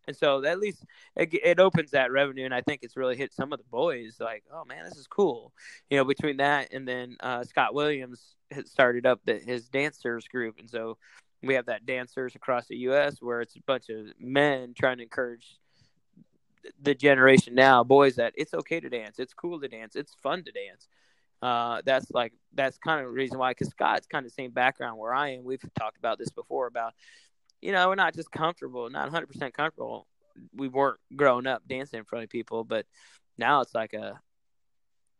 And so at least it, it opens that revenue, and I think it's really hit some of the boys like, oh man, this is cool. You know, between that and then uh, Scott Williams has started up the, his dancers group, and so we have that dancers across the U.S. where it's a bunch of men trying to encourage the generation now, boys, that it's okay to dance, it's cool to dance, it's fun to dance. Uh, that's like that's kind of the reason why, because Scott's kind of the same background where I am. We've talked about this before about you know, we're not just comfortable, not 100% comfortable. We weren't growing up dancing in front of people, but now it's like a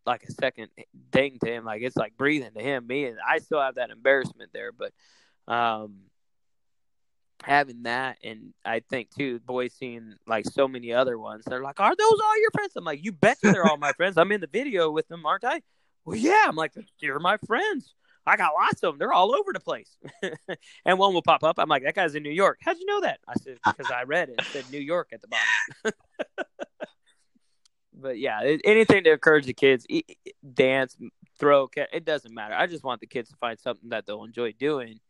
like a second thing to him. Like it's like breathing to him. Me and I still have that embarrassment there, but um, having that, and I think too, boys seeing like so many other ones. They're like, "Are those all your friends?" I'm like, "You bet they're all my friends. I'm in the video with them, aren't I?" Well, yeah. I'm like, "You're my friends." I got lots of them. They're all over the place. and one will pop up. I'm like, that guy's in New York. How'd you know that? I said, because I read it. It said New York at the bottom. but yeah, anything to encourage the kids, dance, throw, it doesn't matter. I just want the kids to find something that they'll enjoy doing.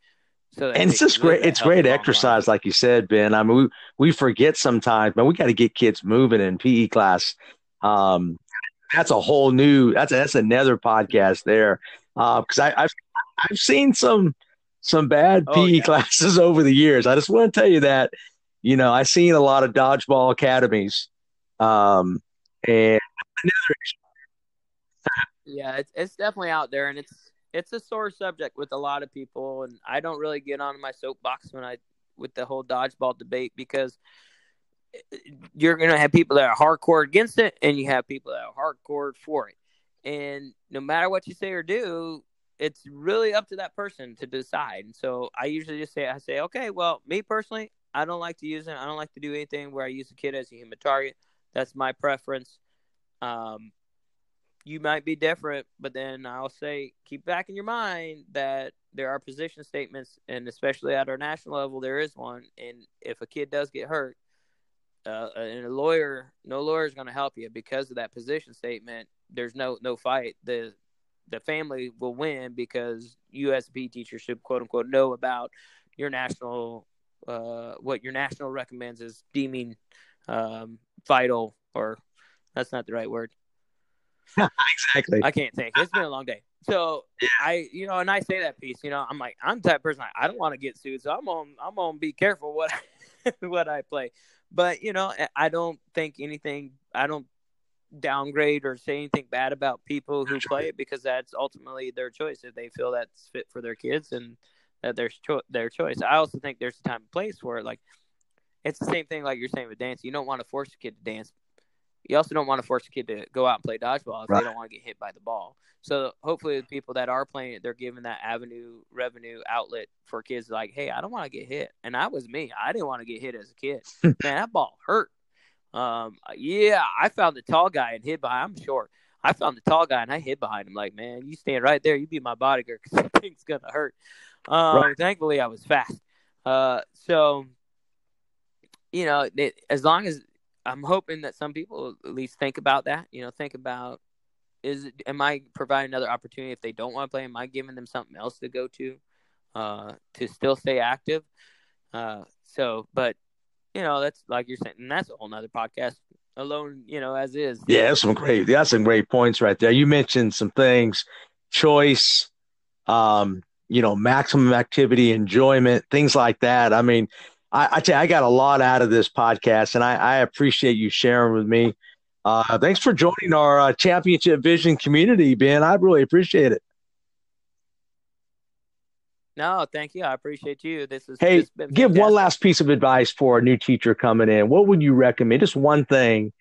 So and it's just great. It's great exercise, life. like you said, Ben. I mean, we we forget sometimes, but we got to get kids moving in PE class. Um, that's a whole new. That's a, that's another podcast there. Uh, because I I've I've seen some some bad Oh, PE yeah. classes over the years. I just want to tell you that. You know, I've seen a lot of dodgeball academies, um, and Yeah, it's it's definitely out there, and it's it's a sore subject with a lot of people, and I don't really get on my soapbox when I with the whole dodgeball debate because eh, eh, you're gonna have people that are hardcore against it, and you have people that are hardcore for it, and no matter what you say or do, it's really up to that person to decide. And so I usually just say, I say, okay, well, me personally, I don't like to use it. I don't like to do anything where I use a kid as a human target. That's my preference. Um, you might be different, but then I'll say keep back in your mind that there are position statements, and especially at our national level, there is one. And if a kid does get hurt, uh, and a lawyer, no lawyer is going to help you because of that position statement. There's no no fight. the The family will win because USP teachers should quote unquote know about your national uh, what your national recommends is deeming um, vital, or that's not the right word. exactly. I can't think. It's been a long day. So I, you know, and I say that piece, you know, I'm like, I'm the type of person I, I don't want to get sued, so I'm on, I'm gonna be careful what, what I play. But you know, I don't think anything. I don't downgrade or say anything bad about people who play it because that's ultimately their choice. If they feel that's fit for their kids and that there's cho- their choice. I also think there's a time and place for it. Like it's the same thing like you're saying with dance. You don't want to force a kid to dance. You also don't want to force a kid to go out and play dodgeball if Right. they don't want to get hit by the ball. So hopefully the people that are playing it, they're giving that avenue revenue outlet for kids like, hey, I don't want to get hit. And that was me. I didn't want to get hit as a kid. Man, that ball hurt. Um, yeah, I found the tall guy and hid behind. I'm short. I found the tall guy and I hid behind him. Like, man, you stand right there. You be my bodyguard because that thing's gonna hurt. Um, Right. thankfully I was fast. Uh, so you know, it, as long as I'm hoping that some people at least think about that. You know, think about is am I providing another opportunity if they don't want to play? Am I giving them something else to go to uh, to still stay active? Uh, so, but you know, that's like you're saying, and that's a whole nother podcast alone. You know, as is. Yeah, that's some great. That's some great points right there. You mentioned some things, choice. Um, you know, maximum activity, enjoyment, things like that. I mean, I, I tell you, I got a lot out of this podcast, and I, I appreciate you sharing with me. Uh, thanks for joining our uh, championship vision community, Ben. I really appreciate it. No, thank you. I appreciate you. This is hey. This give one last piece of advice for a new teacher coming in. What would you recommend? Just one thing,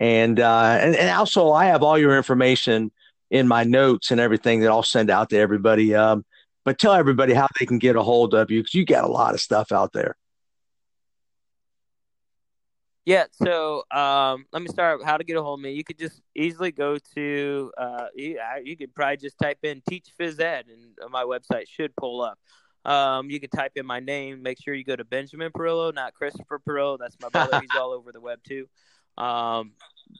and uh, and and also I have all your information in my notes and everything that I'll send out to everybody. Um, but tell everybody how they can get a hold of you because you got a lot of stuff out there. Yeah, so um, let me start how to get a hold of me. You could just easily go to uh, you, you could probably just type in Teach Phys Ed and my website should pull up. Um, you can type in my name. Make sure you go to Benjamin Pirillo, not Christopher Pirillo. That's my brother. He's all over the web too. Um,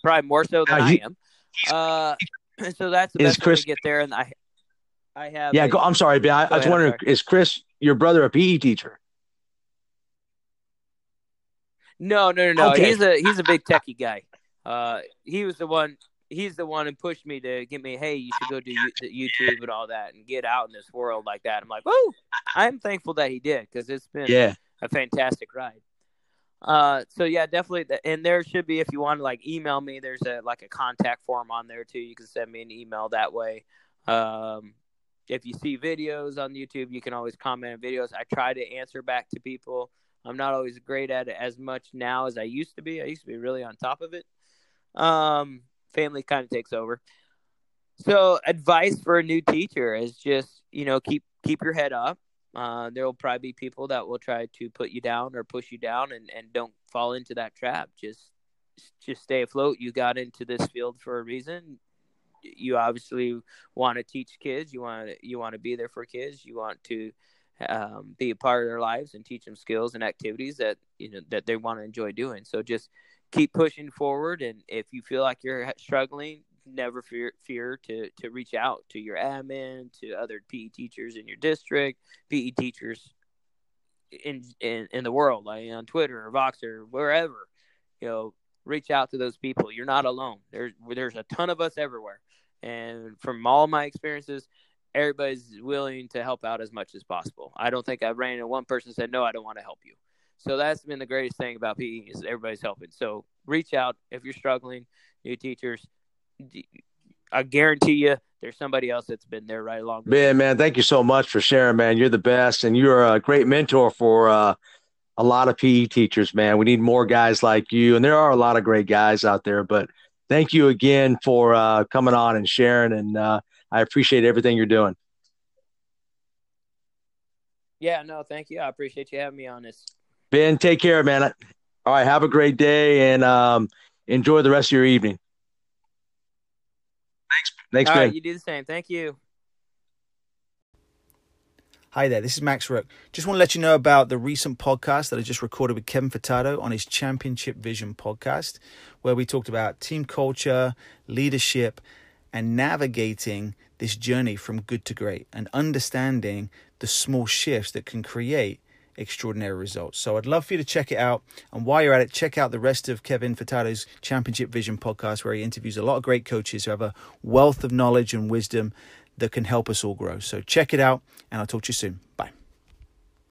probably more so than Now, I am. Uh, so that's the Is best way Chris- to get there. And I, I have Yeah, a- go, I'm sorry, Ben. I, I was ahead, wondering, is Chris your brother a PE teacher? No, no, no, no. Okay. He's a he's a big techie guy. Uh, he was the one. He's the one who pushed me to get me. Hey, you should go do YouTube and all that, and get out in this world like that. I'm like, whoa! I'm thankful that he did because it's been Yeah. a fantastic ride. Uh, so yeah, definitely. th- And there should be, if you want to like email me, there's a like a contact form on there too. You can send me an email that way. Um, if you see videos on YouTube, you can always comment on videos. I try to answer back to people. I'm not always great at it as much now as I used to be. I used to be really on top of it. Um, family kind of takes over. So advice for a new teacher is just you know keep keep your head up. Uh, there will probably be people that will try to put you down or push you down, and, and don't fall into that trap. Just just stay afloat. You got into this field for a reason. You obviously want to teach kids. You want to you want to be there for kids. You want to um, be a part of their lives and teach them skills and activities that you know that they want to enjoy doing. So just keep pushing forward. And if you feel like you're struggling, never fear fear to to reach out to your admin, to other PE teachers in your district, PE teachers in in, in the world, like on Twitter or Voxer, wherever. You know, reach out to those people. You're not alone. There's there's a ton of us everywhere, and from all my experiences, everybody's willing to help out as much as possible. I don't think I ran into one person said no, I don't want to help you. So that's been the greatest thing about PE is everybody's helping. So reach out if you're struggling, new teachers. I guarantee you, there's somebody else that's been there right along. Ben, man, thank you so much for sharing, man. You're the best, and you're a great mentor for uh, a lot of PE teachers, man. We need more guys like you, and there are a lot of great guys out there. But thank you again for uh, coming on and sharing, and uh, I appreciate everything you're doing. Yeah, no, thank you. I appreciate you having me on this. Ben, take care, man. All right, have a great day, and um, enjoy the rest of your evening. Thanks, thanks, All Ben. right, you do the same. Thank you. Hi there, this is Max Rook. Just want to let you know about the recent podcast that I just recorded with Kevin Furtado on his Championship Vision podcast, where we talked about team culture, leadership, and navigating this journey from good to great and understanding the small shifts that can create extraordinary results. So I'd love for you to check it out. And while you're at it, check out the rest of Kevin Furtado's Championship Vision podcast, where he interviews a lot of great coaches who have a wealth of knowledge and wisdom that can help us all grow. So check it out, and I'll talk to you soon. Bye.